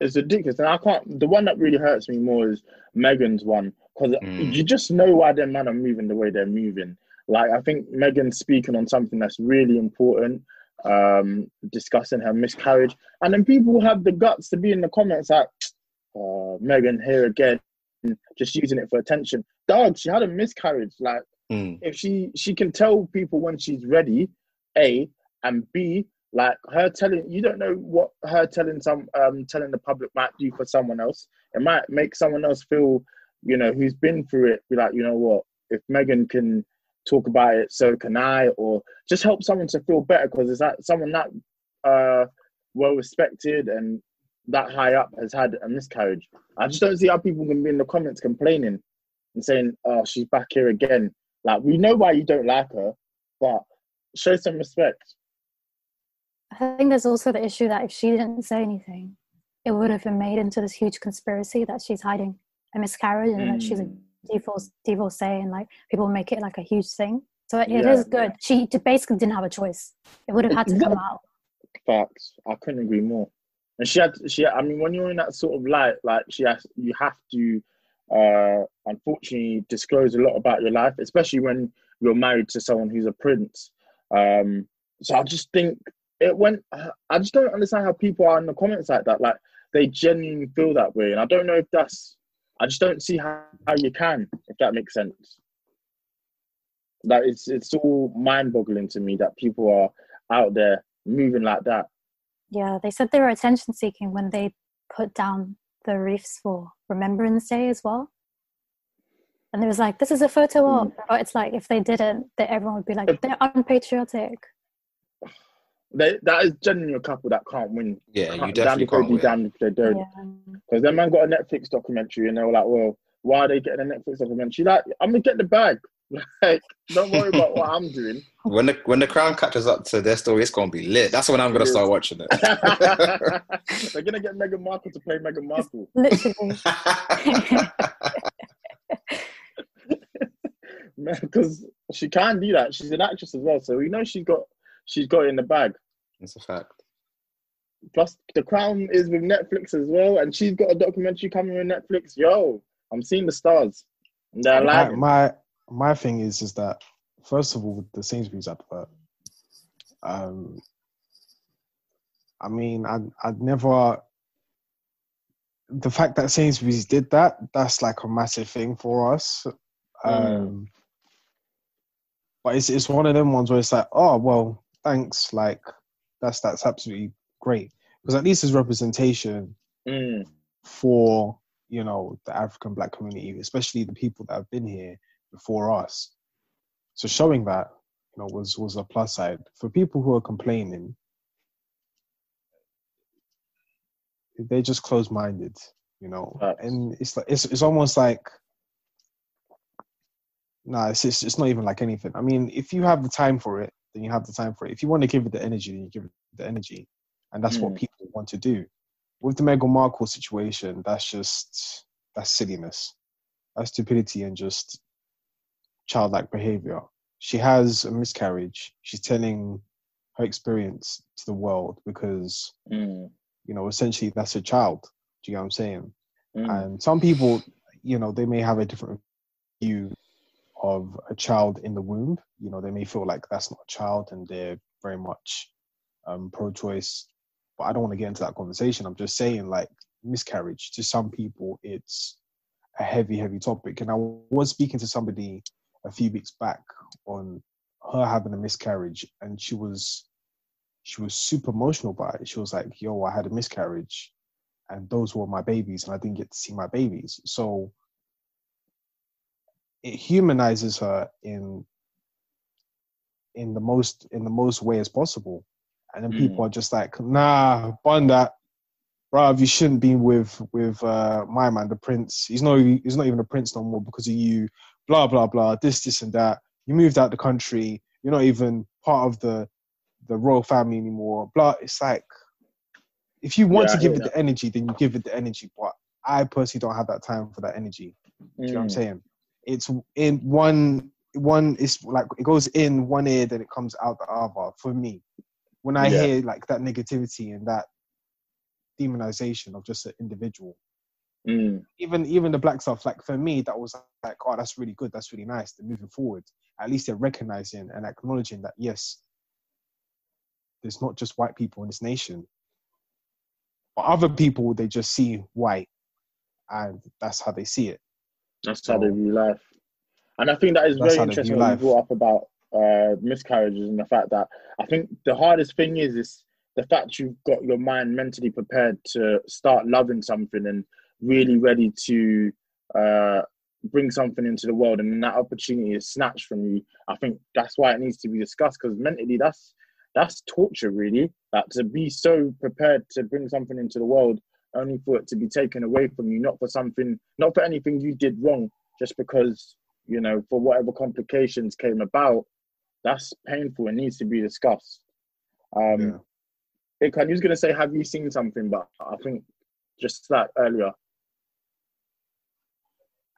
it's ridiculous, and I can't. The one that really hurts me more is Meghan's one because Mm. you just know why their men are moving the way they're moving. Like I think Meghan's speaking on something that's really important, um, discussing her miscarriage, and then people have the guts to be in the comments like, "Oh, Meghan here again, just using it for attention." Dog, she had a miscarriage. Like Mm. if she she can tell people when she's ready, a and b like her telling you don't know what her telling some um telling the public might do for someone else. It might make someone else feel, you know, who's been through it, be like, you know what, if Meghan can talk about it, so can I, or just help someone to feel better because it's that someone that uh well respected and that high up has had a miscarriage. I just don't see how people can be in the comments complaining and saying, "Oh, she's back here again." Like we know why you don't like her, but show some respect. I think there's also the issue that if she didn't say anything, it would have been made into this huge conspiracy that she's hiding a miscarriage and that she's a Mm. Divorce, divorcee, and like people make it like a huge thing. So it, it Yeah. is good. She basically didn't have a choice. It would have had to come out. Facts. I couldn't agree more. And she had, she. I mean, when you're in that sort of light, like she has, you have to, uh, unfortunately, disclose a lot about your life, especially when you're married to someone who's a prince. Um, so I just think it went. I just don't understand how people are in the comments like that. Like they genuinely feel that way, and I don't know if that's. I just don't see how, how you can, if that makes sense. Like it's it's all mind-boggling to me that people are out there moving like that. Yeah, they said they were attention seeking when they put down the reefs for Remembrance Day as well. And it was like, this is a photo op. Hmm. But it's like, if they didn't, then everyone would be like, they're unpatriotic. They, that is genuinely a couple that can't win. Yeah, you Can't- definitely damned if they can't do, win. damned if they don't. Yeah. Because that man got a Netflix documentary and they were like, well, why are they getting a Netflix documentary? Like, I'm gonna get the bag. Like, don't worry about what I'm doing. When the when the crown catches up to their story, it's gonna be lit. That's when I'm gonna start watching it. They're gonna get Meghan Markle to play Meghan Markle. Literally. because she can do that. She's an actress as well, so we know she's got she's got it in the bag. It's a fact. Plus, The Crown is with Netflix as well, and she's got a documentary coming with Netflix. Yo, I'm seeing the stars. They're my, alive. my my thing is is that first of all with the Sainsbury's advert, um, I mean I I'd never the fact that Sainsbury's did that that's like a massive thing for us. Um, but it's it's one of them ones where it's like oh well thanks like that's that's absolutely great because at least there's representation Mm, for you know the African black community, especially the people that have been here before us. So showing that you know was was a plus side for people who are complaining. They're just closed minded, you know, and it's like it's it's almost like. Nah, it's, it's it's not even like anything. I mean, if you have the time for it, then you have the time for it. If you want to give it the energy, then you give it the energy, and that's what Mm. people want to do with the Meghan Markle situation, that's just that's silliness, that's stupidity, and just childlike behavior. She has a miscarriage. She's telling her experience to the world because mm, you know essentially that's a child. Do you get what I'm saying? mm. And some people, you know, they may have a different view of a child in the womb. You know, they may feel like that's not a child, and they're very much um, pro-choice. But I don't want to get into that conversation. I'm just saying, like miscarriage to some people, it's a heavy, heavy topic. And I was speaking to somebody a few weeks back on her having a miscarriage, and she was she was super emotional about it. She was like, "Yo, I had a miscarriage." and those were my babies and i didn't get to see my babies so it humanizes her in in the most in the most way as possible and then people are just like nah bun that bruv you shouldn't be with with uh my man the prince he's not he's not even a prince no more because of you blah blah blah this this and that you moved out the country you're not even part of the the royal family anymore blah it's like if you want Yeah, to give it that. the energy, then you give it the energy. But I personally don't have that time for that energy. Do you know what I'm Mm. saying? It's in one one is like it goes in one ear, then it comes out the other. For me, when I Yeah. hear like that negativity and that demonization of just an individual, Mm. even even the black stuff, like for me, that was like, oh, that's really good, that's really nice. They're moving forward. At least they're recognizing and acknowledging that yes, there's not just white people in this nation. But other people, they just see white, and that's how they see it. That's how they view life. And I think that is That's very interesting view what you brought up about uh, miscarriages and the fact that I think the hardest thing is is the fact you've got your mind mentally prepared to start loving something and really ready to uh, bring something into the world and then that opportunity is snatched from you. I think that's why it needs to be discussed because mentally that's that's torture really. That to be so prepared to bring something into the world only for it to be taken away from you, not for something, not for anything you did wrong, just because you know for whatever complications came about. That's painful. It needs to be discussed. Um, Ikran, you was gonna say, have you seen something? But I think just that earlier.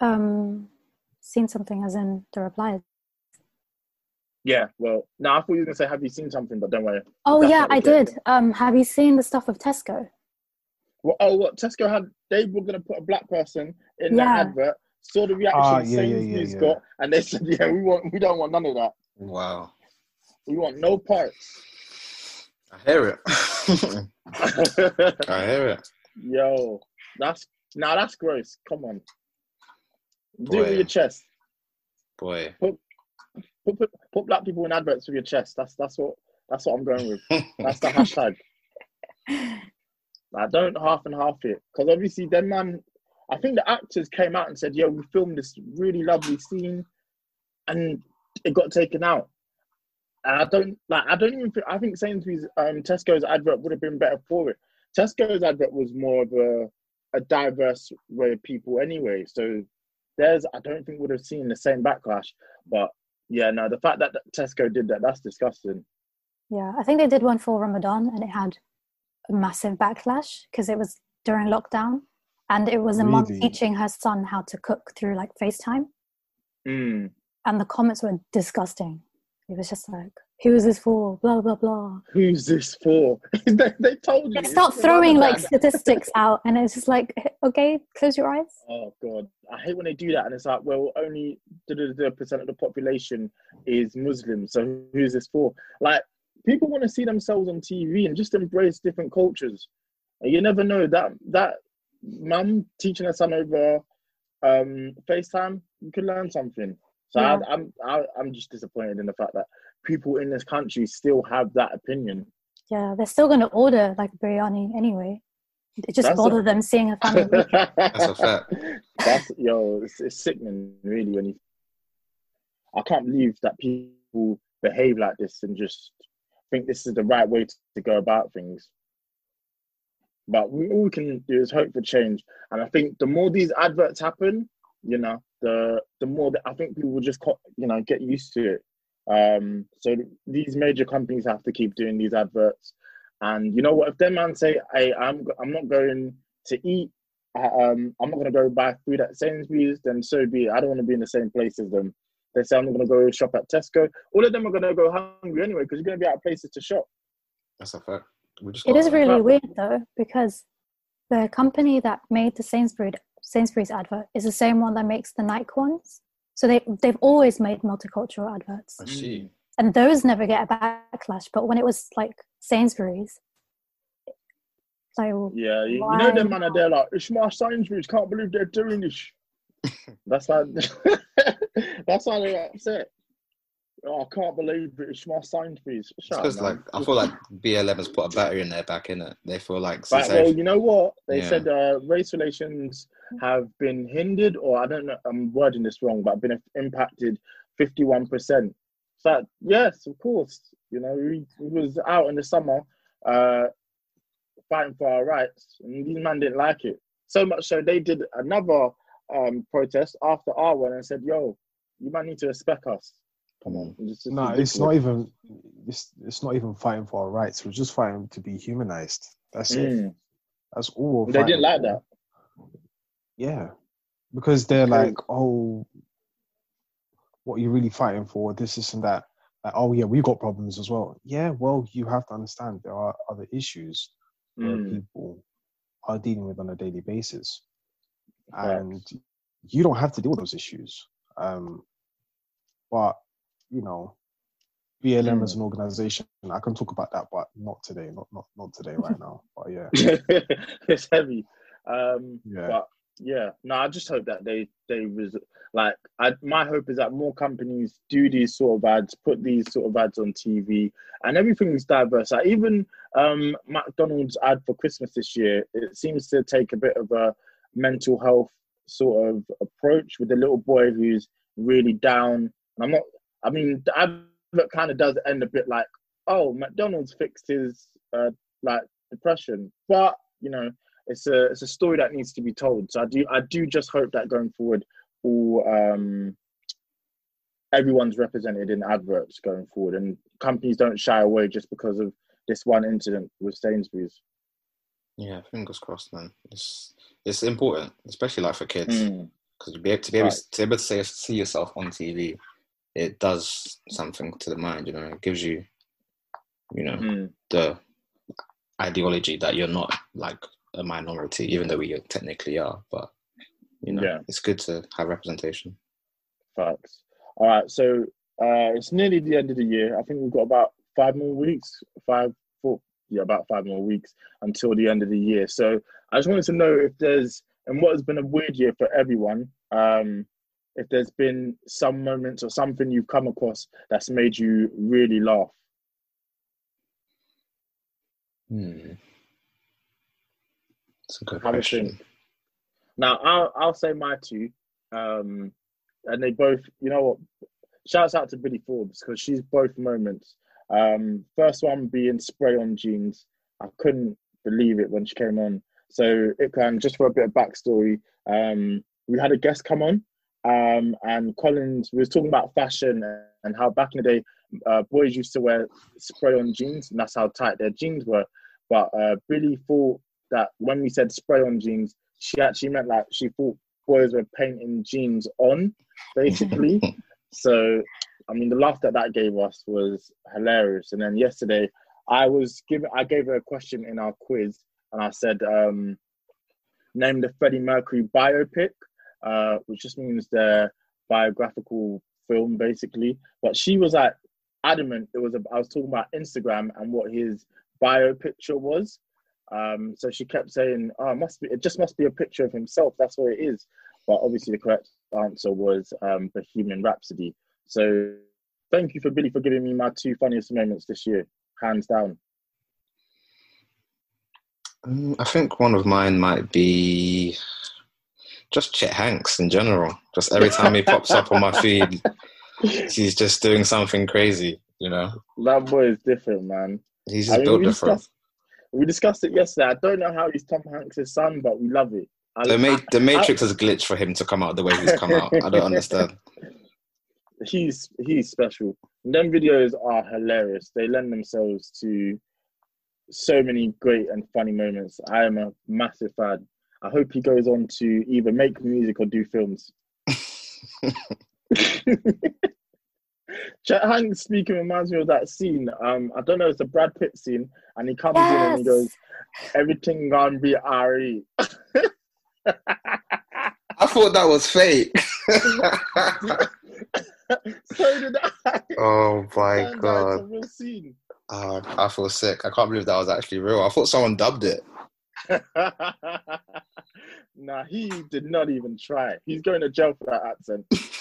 Um, seen something as in the replies. Yeah. Well, no, I thought you were gonna say, have you seen something? But don't worry. Oh That's yeah, I did. Um, have you seen the stuff with Tesco? Well, oh, what Tesco had? They were gonna put a black person in Yeah. the advert. Saw the reaction Ah, yeah, yeah, yeah, yeah. got, and they said, "Yeah, we want, we don't want none of that. Wow. We want no parts." I hear it. I hear it. Yo, that's now that's gross. Come on, do it with your chest. Boy. put, Put, put put black people in adverts with your chest. That's that's what that's what I'm going with. That's the hashtag. I don't half and half it because obviously then man, I think the actors came out and said, "Yeah, we filmed this really lovely scene," and it got taken out. And I don't like. I don't even. Think, I think Sainsbury's, um, Tesco's advert would have been better for it. Tesco's advert was more of a a diverse way of people anyway. So there's I don't think would have seen the same backlash. But yeah, no, the fact that Tesco did that, that's disgusting. Yeah, I think they did one for Ramadan and it had massive backlash because it was during lockdown and it was a mom teaching her son how to cook through like FaceTime Mm. and the comments were disgusting. It was just like, who is this for? Blah blah blah. Who's this for? they, they told you. They start throwing like statistics out and it's just like, okay, close your eyes. Oh god, I hate when they do that, and it's like, well, only the percent of the population is Muslim, so who's this for? Like, people want to see themselves on TV and just embrace different cultures. And you never know that that mum teaching her son over um, FaceTime, you could learn something. So Yeah. I, I'm I, I'm just disappointed in the fact that people in this country still have that opinion. Yeah, they're still going to order like biryani anyway. It just That's a- bother them seeing a family. That's a fact. That's yo, it's, it's sickening, really. When you, I can't believe that people behave like this and just think this is the right way to, to go about things. But we, all we can do is hope for change, and I think the more these adverts happen, you know, the the more that I think people will just you know get used to it. Um, so these major companies have to keep doing these adverts, and you know what? If them man say, "Hey, I'm I'm not going to eat I- um, I'm not gonna go buy food at Sainsbury's, then so be it. I don't want to be in the same place as them. They say I'm not gonna go shop at Tesco. All of them are gonna go hungry anyway because you're gonna be out of places to shop. That's a fact. We just It got is really weird though, because the company that made the Sainsbury's Sainsbury's advert is the same one that makes the Nike ones. So they they've always made multicultural adverts, I see. Mm. and those never get a backlash. But when it was like Sainsbury's, like Yeah, you, you know them man are there like it's my Sainsbury's. Can't believe they're doing this. That's how. that's how they're upset. Oh, I can't believe it's my. It's Shut because like. I feel like BLM has put a battery in their back in it. They feel like But, well, you know what? They Yeah. said uh, race relations have been hindered, or I don't know, I'm wording this wrong, but been impacted 51%. So, yes, of course. You know, we, we was out in the summer uh, fighting for our rights, and these men didn't like it. So much so they did another um, protest after our one and said, yo, you might need to respect us. Come on. It's just No, it's not even. It's it's not even fighting for our rights. We're just fighting to be humanized. That's it. Mm. That's all. We're They didn't like for. that. Yeah, because they're Okay. like, oh, what are you really fighting for? This, this, and that. Like, oh yeah, we got problems as well. Yeah, well, you have to understand there are other issues that Mm. people are dealing with on a daily basis, And you don't have to deal with those issues. Um, but you know, BLM as Mm. an organization, I can talk about that, but not today. Not not not today, right now. But yeah, it's heavy. Um, Yeah. But yeah, no, I just hope that they they res- like. I, my hope is that more companies do these sort of ads, put these sort of ads on TV, and everything is diverse. Like even um, McDonald's ad for Christmas this year, it seems to take a bit of a mental health sort of approach with the little boy who's really down. And I'm not. I mean, the advert kind of does end a bit like, oh, McDonald's fixed his uh, like depression, but you know it's a it's a story that needs to be told. So I do I do just hope that going forward, all um, everyone's represented in adverts going forward, and companies don't shy away just because of this one incident with Sainsbury's. yeah, fingers crossed, man. It's it's important, especially like for kids, Mm. because to be able to be able Right. to, be able to say, see yourself on TV, it does something to the mind. You know, it gives you, you know, Mm. the ideology that you're not like a minority, even though we technically are. But you know, Yeah. it's good to have representation. Facts. All right, so uh, it's nearly the end of the year. I think we've got about five more weeks, five, four, yeah, about five more weeks until the end of the year. So I just wanted to know if there's, and what has been a weird year for everyone, um, if there's been some moments or something you've come across that's made you really laugh. Hmm. It's a good Have question. Now I'll I'll say my two, um, and they both. You know what? Shouts out to Billy Forbes because she's both moments. Um, first one being spray on jeans. I couldn't believe it when she came on. So it can just for a bit of backstory. Um, we had a guest come on, Um, and Collins we was talking about fashion and how back in the day, uh, boys used to wear spray-on jeans, and that's how tight their jeans were. But uh, Billy thought that when we said spray-on jeans, she actually meant like she thought boys were painting jeans on, basically. so, I mean, the laugh that that gave us was hilarious. And then yesterday, I was given, I gave her a question in our quiz, and I said, um, name the Freddie Mercury biopic, uh, which just means the biographical film, basically. But she was like adamant. It was a, I was talking about Instagram and what his bio picture was. Um, so she kept saying, "Oh, it must be. It just must be a picture of himself. That's what it is." But obviously, the correct answer was um, Bohemian Rhapsody. So, thank you for Billy for giving me my two funniest moments this year, hands down. Um, I think one of mine might be just Chet Hanks in general. Just every time he pops up on my feed, he's just doing something crazy. You know, that boy is different, man. He's just I mean, built different. Discussed, we discussed it yesterday. I don't know how he's Tom Hanks' son, but we love it. I, the, Ma- the Matrix I, has glitched for him to come out the way he's come out. I don't understand. He's he's special. And them videos are hilarious. They lend themselves to so many great and funny moments. I am a massive fan. I hope he goes on to either make music or do films. Chet Hanks speaking reminds me of that scene. Um, I don't know, it's a Brad Pitt scene, and he comes yes. in and he goes, "Everything gonna be RE." I thought that was fake. so did I. Oh my god! real scene. Oh, I feel sick. I can't believe that was actually real. I thought someone dubbed it. nah, he did not even try. He's going to jail for that accent.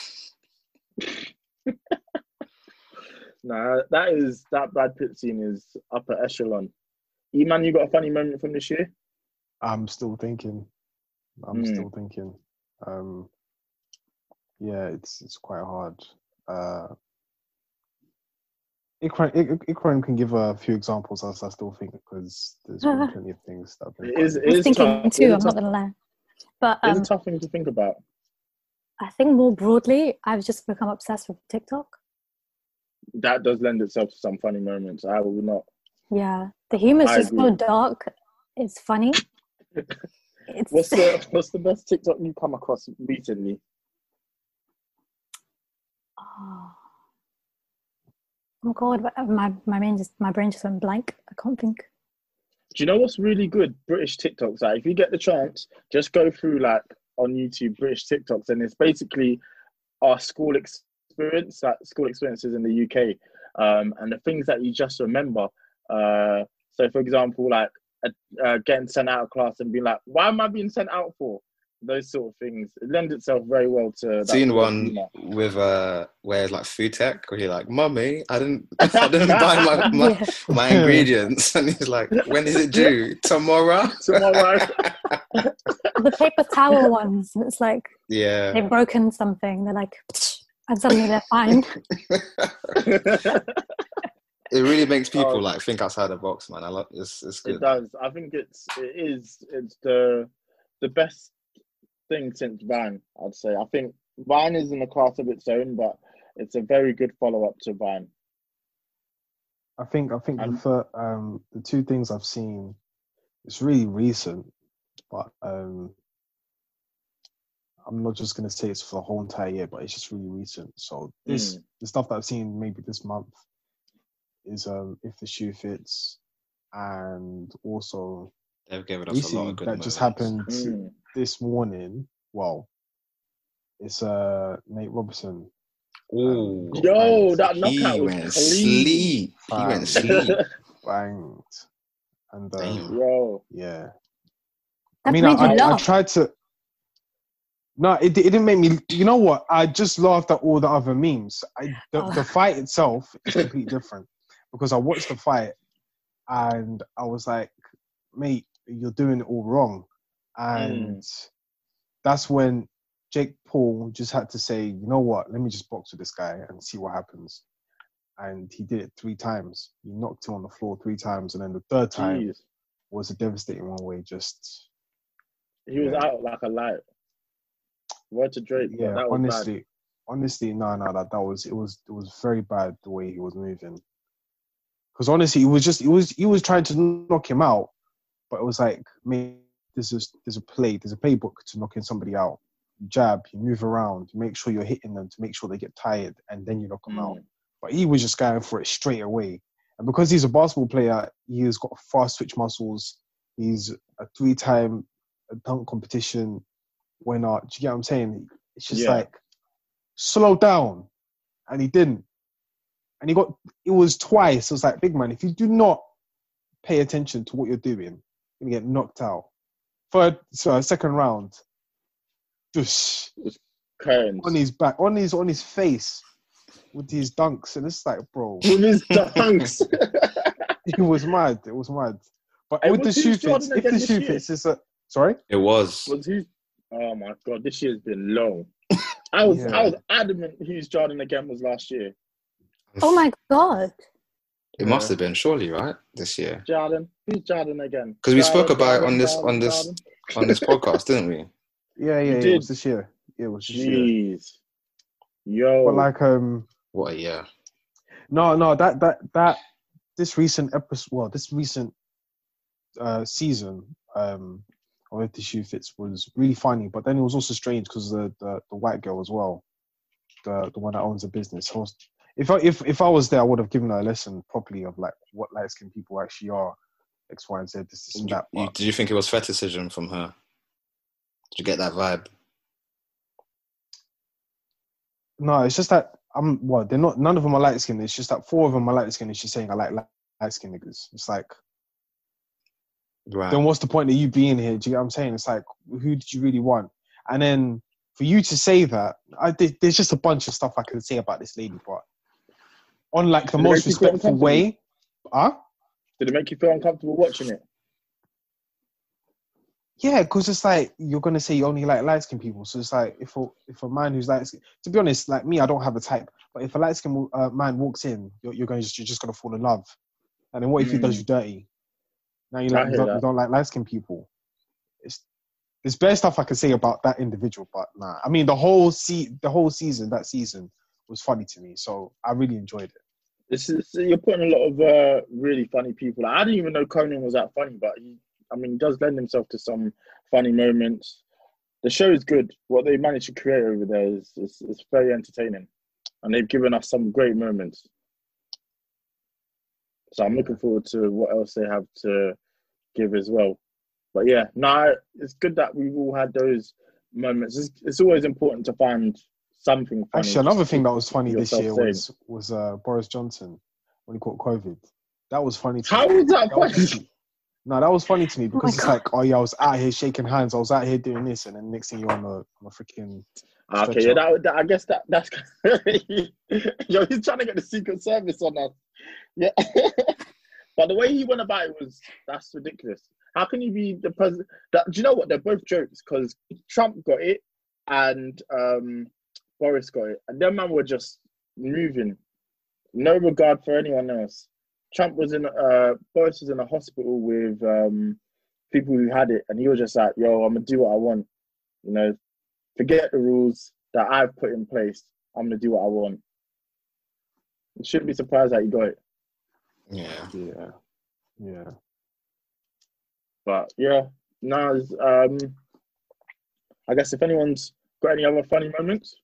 nah, that is that Brad Pitt scene is upper echelon. Eman, you got a funny moment from this year? I'm still thinking. I'm mm. still thinking. Um, yeah, it's it's quite hard. Uh, Ikran, Ikran can give a few examples as I still think because there's plenty of things that have been. It is, it is thinking tough. too. I'm not gonna lie, but um, it's a tough thing to think about. I think more broadly, I've just become obsessed with TikTok. That does lend itself to some funny moments. I will not. Yeah, the humor is just so dark. It's funny. it's... What's the What's the best TikTok you come across recently? Oh. Oh God, my my brain just my brain just went blank. I can't think. Do you know what's really good? British TikToks. Like, if you get the chance, just go through like on YouTube British TikToks, and it's basically our school experience, like school experiences in the UK, um, and the things that you just remember. Uh, so, for example, like uh, getting sent out of class and being like, "Why am I being sent out for?" Those sort of things. It lends itself very well to. Seen one humor. with uh, where like food tech, where you're like, "Mummy, I didn't, I didn't buy my my, my ingredients," and he's like, "When is it due? Tomorrow." Tomorrow. the paper towel ones. It's like yeah, they've broken something. They're like, and suddenly they're fine. it really makes people oh, like think outside the box, man. I love it's it's good. It does. I think it's it is it's the the best thing since Vine. I'd say. I think Vine is in a class of its own, but it's a very good follow up to Vine. I think I think the first, um the two things I've seen, it's really recent, but um I'm not just gonna say it's for the whole entire year, but it's just really recent. So this mm. the stuff that I've seen maybe this month is um if the shoe fits, and also they've given us a lot of good. That just happened mm. This morning. Well, it's uh Nate Robinson. Oh, yo, that knockout he went sleep. He went sleep. Banged. And um, yo, yeah. That I mean, I, I, I, tried to. No, it, it didn't make me. You know what? I just laughed at all the other memes. I, the, oh. the fight itself is completely different because I watched the fight and I was like, mate, you're doing it all wrong. And mm. that's when Jake Paul just had to say, you know what, let me just box with this guy and see what happens. And he did it three times. He knocked him on the floor three times. And then the third time Jeez. was a devastating one way. just. He was out like a light. Word to Drake. Yeah, that bad. honestly, honestly, no, no, that that was it was it was very bad the way he was moving. Because honestly, he was just he was he was trying to knock him out, but it was like, mate, there's a there's a play, there's a playbook to knocking somebody out. You jab, you move around, you make sure you're hitting them to make sure they get tired, and then you knock them out. Mm. But he was just going for it straight away. And because he's a basketball player, he's got fast switch muscles. He's a three-time dunk competition winner. Do you get what I'm saying? It's just Yeah. like slow down, and he didn't. And he got it was twice. It was like big man. If you do not pay attention to what you're doing, you're gonna get knocked out. Third, so second round, just Kearns. on his back, on his on his face with his dunks, and it's like, bro, With his dunks. it was mad. It was mad. But Hey, with the shoe fits, if the shoe fits is a sorry, It was. was who? Oh my god, this year's been long. I was Yeah. I was adamant whose Jordan again was last year. Oh my god. It must have been surely right this year Jordan, who's Jordan again? because we spoke Jordan, about it on this Jordan, on this Jordan. on this podcast, didn't we? yeah, yeah, You yeah it was this year. Yeah, it was this year. Jeez, yo, But like, um, What a year! no, no, that that that this recent episode, well, this recent uh season, um, of if the shoe fits was really funny. But then it was also strange because the, the the white girl as well, the the one that owns the business. I was, if I if if I was there, I would have given her a lesson properly of like what light skinned people actually are. X, Y, and Z. This, this, and that. You, did you think it was fetishism from her? Did you get that vibe? No, it's just that I'm well, they're not none of them are light skinned. It's just that four of them are light skinned and she's saying I like light skinned niggas. It's like Right. then what's the point of you being here? Do you get what I'm saying? It's like who did you really want? And then for you to say that, I there's just a bunch of stuff I can say about this lady, but on like the Did most make you feel respectful way. Huh? did it make you feel uncomfortable watching it? Yeah, because it's like you're gonna say you only like light skinned people. So it's like if a if a man who's light skinned, to be honest, like me, I don't have a type. But if a light skinned uh, man walks in, you're, you're going just you're just gonna fall in love. And then what if he does Mm. you dirty? Now you like you don't, you don't like light skinned people. It's there's bare stuff I can say about that individual, but nah. I mean the whole se- the whole season that season was funny to me, so I really enjoyed it. This is you're putting a lot of uh, really funny people. I didn't even know Conan was that funny, but he, I mean, he does lend himself to some funny moments. The show is good. What they managed to create over there is, is, is very entertaining, and they've given us some great moments. So I'm looking forward to what else they have to give as well. But yeah, no, it's good that we've all had those moments. It's, it's always important to find something funny. Actually, another thing that was funny this year sane. was was uh, Boris Johnson when he caught COVID. That was funny. To How me. was that That funny? funny. No, that was funny to me my because it's God. like, oh yeah, I was out here shaking hands, I was out here doing this, and then next thing you're on a, on a freaking Okay, yeah, that, that I guess that that's yo, he's trying to get the Secret Service on us. Yeah, but the way he went about it was that's ridiculous. How can you be the president? That, do you know what? They're both jokes because Trump got it and um, Boris got it, and them man were just moving, no regard for anyone else. Trump was in, uh, Boris was in a hospital with um, people who had it, and he was just like, "Yo, I'm gonna do what I want," you know forget the rules that I've put in place. I'm gonna do what I want. You shouldn't be surprised that you got it. Yeah. yeah, yeah. But yeah, now it's, Um, I guess if anyone's got any other funny moments,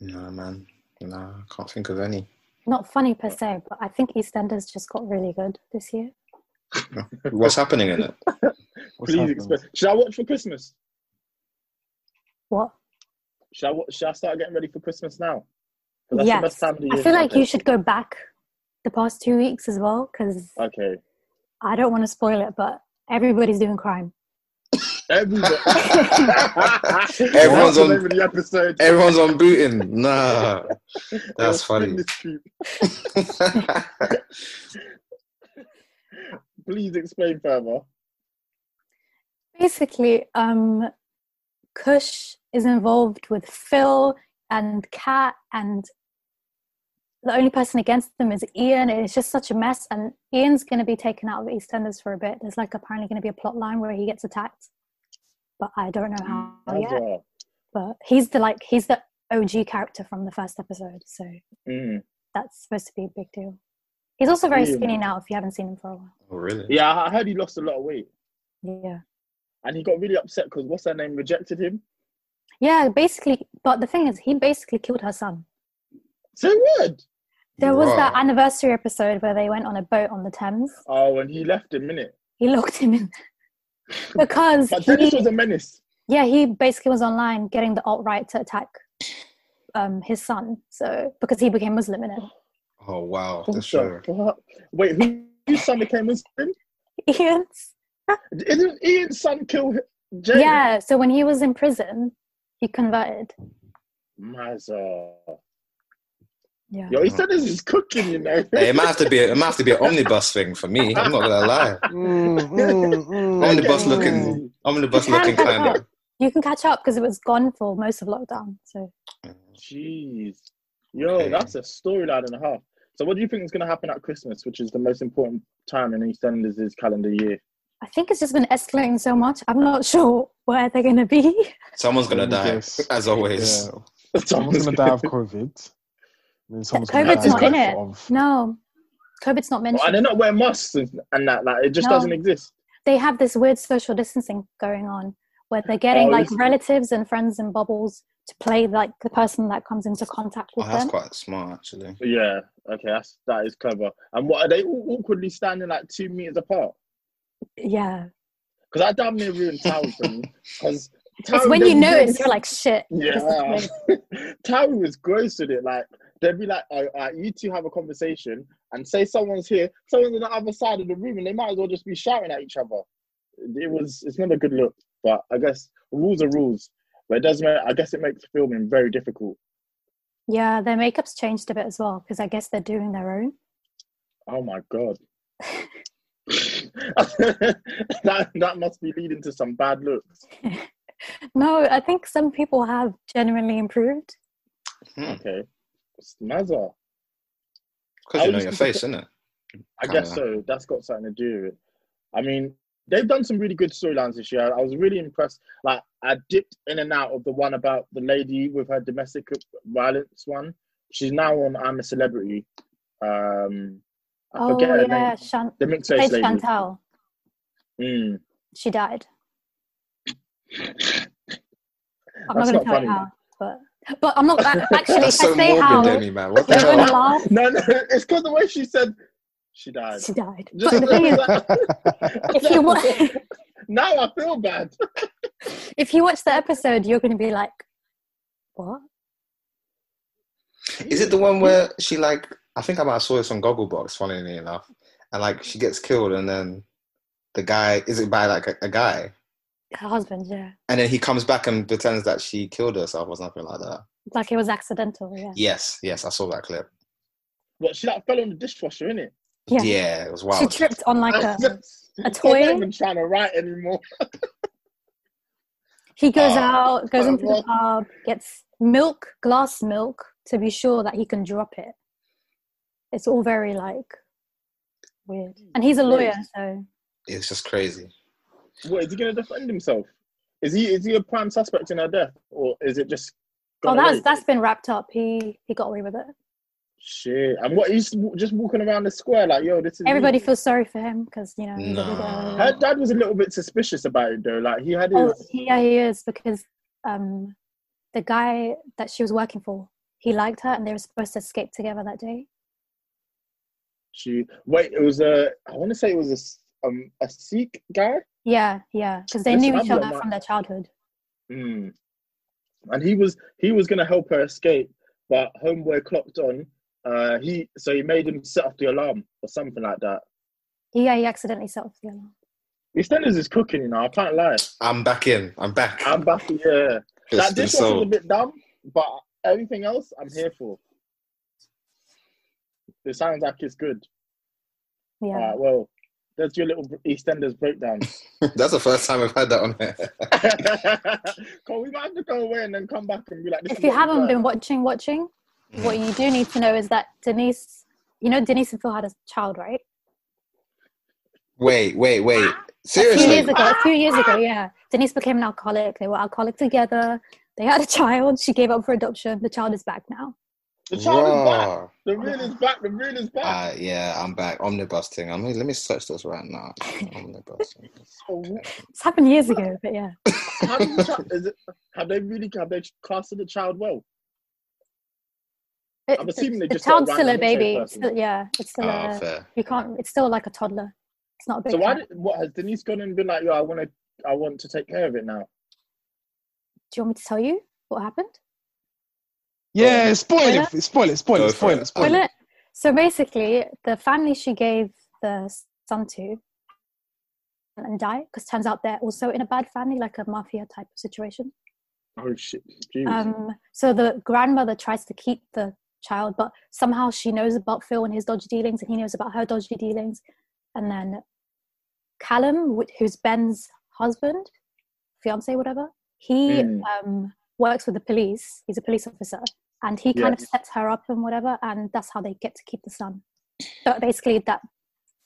No, man. No, I can't think of any. Not funny per se, but I think EastEnders just got really good this year. What's happening in it? What's please explain. Should I watch for Christmas? What? Should I wa- should I start getting ready for Christmas now? that's the Yes. best time of the I feel like get you should go back the past two weeks as well because. Okay. I don't want to spoil it, but everybody's doing crime. Everybody. Everyone's on- every episode. Everyone's on booting. Nah. That's funny. spin this tube. Please explain further. Basically, um, Kush is involved with Phil and Kat, and the only person against them is Ian. It's just such a mess, and Ian's going to be taken out of EastEnders for a bit. There's like apparently going to be a plot line where he gets attacked, but I don't know how yet. Azar. but he's the like he's the OG character from the first episode, so Mm. that's supposed to be a big deal. He's also very Yeah. skinny now. If you haven't seen him for a while, Oh, really? Yeah, I I heard he lost a lot of weight, yeah, and he got really upset because what's her name rejected him. yeah. Basically, but the thing is, he basically killed her son. Say what? There was that anniversary episode where they went on a boat on the Thames. Oh, and he left him in it. He locked him in because But Dennis he, was a menace. yeah, he basically was online getting the alt right to attack um, his son. So because he became Muslim in it. Oh wow, What that's true. Wait, who, whose son became Muslim? Ian's Didn't Ian's son kill Jay? yeah. So when he was in prison, he converted. Mazza. Yeah. Yo, he said this is cooking, you know. Hey, it might have to be. It might have to be an omnibus thing for me. I'm not gonna lie. Mm, mm, mm. Omnibus Okay. looking, omnibus You can looking catch kind up. of. You can catch up because it was gone for most of lockdown. So Jeez. Yo, Okay. that's a storyline and a half. So what do you think is going to happen at Christmas, which is the most important time in EastEnders' calendar year? I think it's just been escalating so much. I'm not sure where they're going to be. Someone's gonna die, as always. Yeah. Someone's gonna die of COVID. And then COVID's not in it. of No, COVID's not Oh, and they're mentioned. not wearing masks and, and that. Like, it just No. doesn't exist. They have this weird social distancing going on where they're getting Oh, like this- relatives and friends in bubbles to play like the person that comes into contact Oh, with that's them. quite smart, actually. Yeah. Okay, that's that is clever. And what are they all awkwardly standing like two meters apart? Yeah. Because I damn near ruined Towie for me. Because It's when you notice, you're like, shit. Yeah, weird. Was gross at it. Like they'd be like, oh, uh, "You two have a conversation," and say someone's here, someone's on the other side of the room, and they might as well just be shouting at each other. It was, it's not a good look. But I guess rules are rules. But it does make, I guess it makes filming very difficult. Yeah, their makeup's changed a bit as well because I guess they're doing their own. Oh my god. that that must be leading to some bad looks. No, I think some people have genuinely improved. Hmm. Okay, Mazza. Because I you know your face, isn't it? I guess so. That's got something to do with it. I mean, they've done some really good storylines this year. I was really impressed. Like, I dipped in and out of the one about the lady with her domestic violence one. She's now on I'm a Celebrity. Um, I Oh forget her yeah, name. Shan- The mixed played race lady. Chantelle. Mm. She died. I'm That's not going to tell funny. you how, but but I'm not a- actually. That's so say morbid, how, Denny, man. What the you're going to hell? No, no, it's because the way she said she died. She died. Just But the thing is, if you wa- now I feel bad. if you watch the episode, you're going to be like, "What?" Is it the one where she like? I think I might have saw this on Gogglebox. Funnily enough, and like she gets killed, and then the guy is it by like a, a guy, Her husband, yeah, and then he comes back and pretends that she killed herself or something like that. like it was accidental. Yeah, Yes, yes, I saw that clip. What she like fell on the dishwasher, innit? yeah. Yeah, it was wild. She tripped on like a. a a toy? I'm not even trying to write anymore. He goes Oh, out, goes into the pub, gets milk, glass milk, to be sure that he can drop it. It's all very like weird, and he's a lawyer, so It's just crazy. What is he going to defend himself? Is he is he a prime suspect in her death, or is it just? oh, that's away? that's been wrapped up. He he got away with it. shit. And what he's just walking around the square like, yo, this is. me. Everybody feels sorry for him because you know he's a No. widow. Her dad was a little bit suspicious about it though. Like he had his. Oh, yeah, he is because um, the guy that she was working for, he liked her, and they were supposed to escape together that day. She wait. It was a. I want to say it was a s- um a Sikh guy. Yeah, yeah, because they Listen, knew each other from their childhood. Mm. And he was he was gonna help her escape, but homeboy clocked on. Uh, he so he made him set off the alarm or something like that. Yeah, he accidentally set off the alarm. EastEnders is cooking, you know. I can't lie. I'm back in. I'm back. I'm back. Yeah, Fist that and dishwasher's a soul. bit dumb, but everything else I'm here for. It sounds like it's good. Yeah. All right, well, that's your little EastEnders breakdown. That's the first time I've had that on here. Cole, we might have to go away and then come back and be like, this if you haven't got. been watching, watching, what you do need to know is that Denise, you know, Denise and Phil had a child, right? wait, wait, wait. Ah, a few years Seriously? ago, a few ah. years ago, yeah. Denise became an alcoholic. They were alcoholic together. They had a child. She gave up for adoption. The child is back now. The child is back. The real is back. The real is back. Uh, yeah, I'm back. Omnibus thing. I mean, let me search this right now. Omnibus. So, It's happened years ago, but yeah. how does the child, is it, have they really have they casted the child well? It- I'm assuming they the just got child's still a baby. shape It's person. still, yeah, it's still Oh, a. fair. You can't. It's still like a toddler. It's not a big. So why did what has Denise gone and been like, yo, I want to, I want to take care of it now. Do you want me to tell you what happened? Yeah, spoil Spoiler? it, spoil it, spoil it, spoil it. it, spoil it. it? So basically, the family she gave the son to and died because turns out they're also in a bad family, like a mafia type of situation. Oh shit! Jeez. Um, so the grandmother tries to keep the child, but somehow she knows about Phil and his dodgy dealings, and he knows about her dodgy dealings. And then Callum, who's Ben's husband, fiance, whatever, he Mm. um, works with the police. He's a police officer, and he kind of sets her up and whatever, and that's how they get to keep the son. But basically, that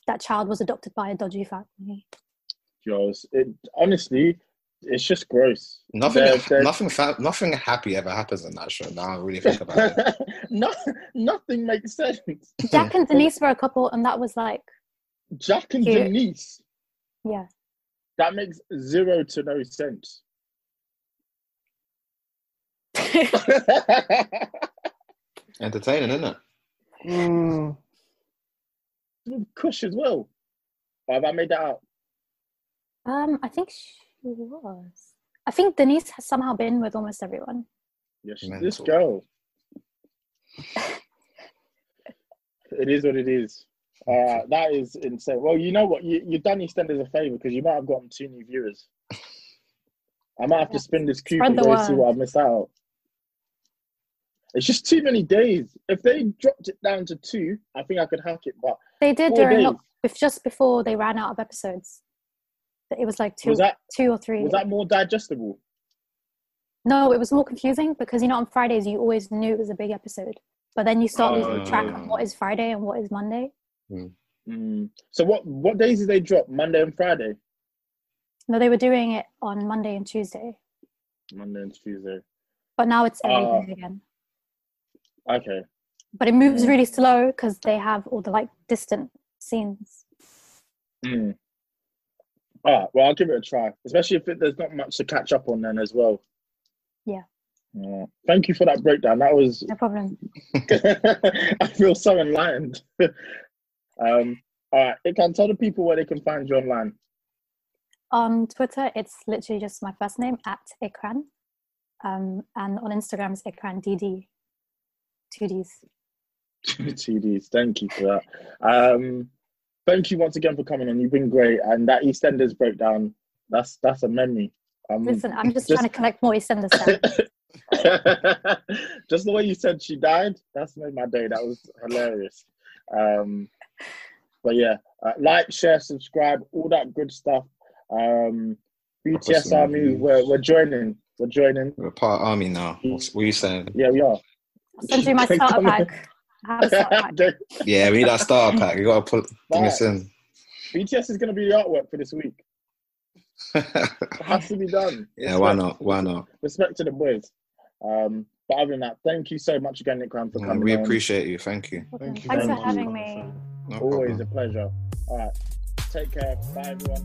that child was adopted by a dodgy family. Yours. It honestly, it's just gross. Nothing, They're- they're- nothing, fa- nothing happy ever happens in that show. Now I really think about it. no, nothing makes sense. Jack and Denise were a couple, and that was like, Jack and Cute. Denise. yeah. That makes zero to no sense. Entertaining, isn't it? Mm, Kush as well. Or have I made that out? Um, I think she was. I think Denise has somehow been with almost everyone. Yes, Mental. this girl. it is what it is. Uh, that is insane. Well, you know what? You, you've done EastEnders a favor because you might have gotten two new viewers. I might have to spin this Spread coupon the to see what I've missed out. It's just too many days. If they dropped it down to two, I think I could hack it. But They did Four during days. lock- just before they ran out of episodes. It was like two, was that two or three. was that more digestible? No, it was more confusing because you know on Fridays you always knew it was a big episode, but then you start losing track Oh. of what is Friday and what is Monday. Mm. So what what days did they drop? Monday and Friday. No, they were doing it on Monday and Tuesday, Monday and Tuesday. but now it's every Ah. day again. Okay. But it moves Mm. really slow because they have all the like distant scenes. Mm. All right. Well, I'll give it a try, especially if it, there's not much to catch up on then as well. Yeah. Yeah. Thank you for that breakdown. That was. No problem. I feel so enlightened. um. All right. It can tell the people where they can find you online. On Twitter, it's literally just my first name at Ikran. Um, and on Instagram, it's Ikran DD. Two Ds. TDs. Thank you for that. Um. Thank you once again for coming on. You've been great, and that EastEnders breakdown. That's that's a memory. Um, Listen, I'm just, just- trying to collect more EastEnders stats. just the way you said she died, that's made my day. That was hilarious. Um, but yeah, uh, like, share, subscribe, all that good stuff. Um, BTS some Army, reviews. we're, we're joining. We're joining. We're part army now. What are you saying? Yeah, we are. I'll send you my starter pack. I have a starter pack. Yeah, we need that starter pack. You gotta put bring us in. BTS is going to be the artwork for this week. It has to be done. yeah, why not? Why not? Respect to the boys. Um, but other than that, thank you so much again, Ikran, for coming we on. appreciate you. Thank you. Thank you Thanks very for much having me. No Always problem. a pleasure. All right. Take care. Bye, everyone.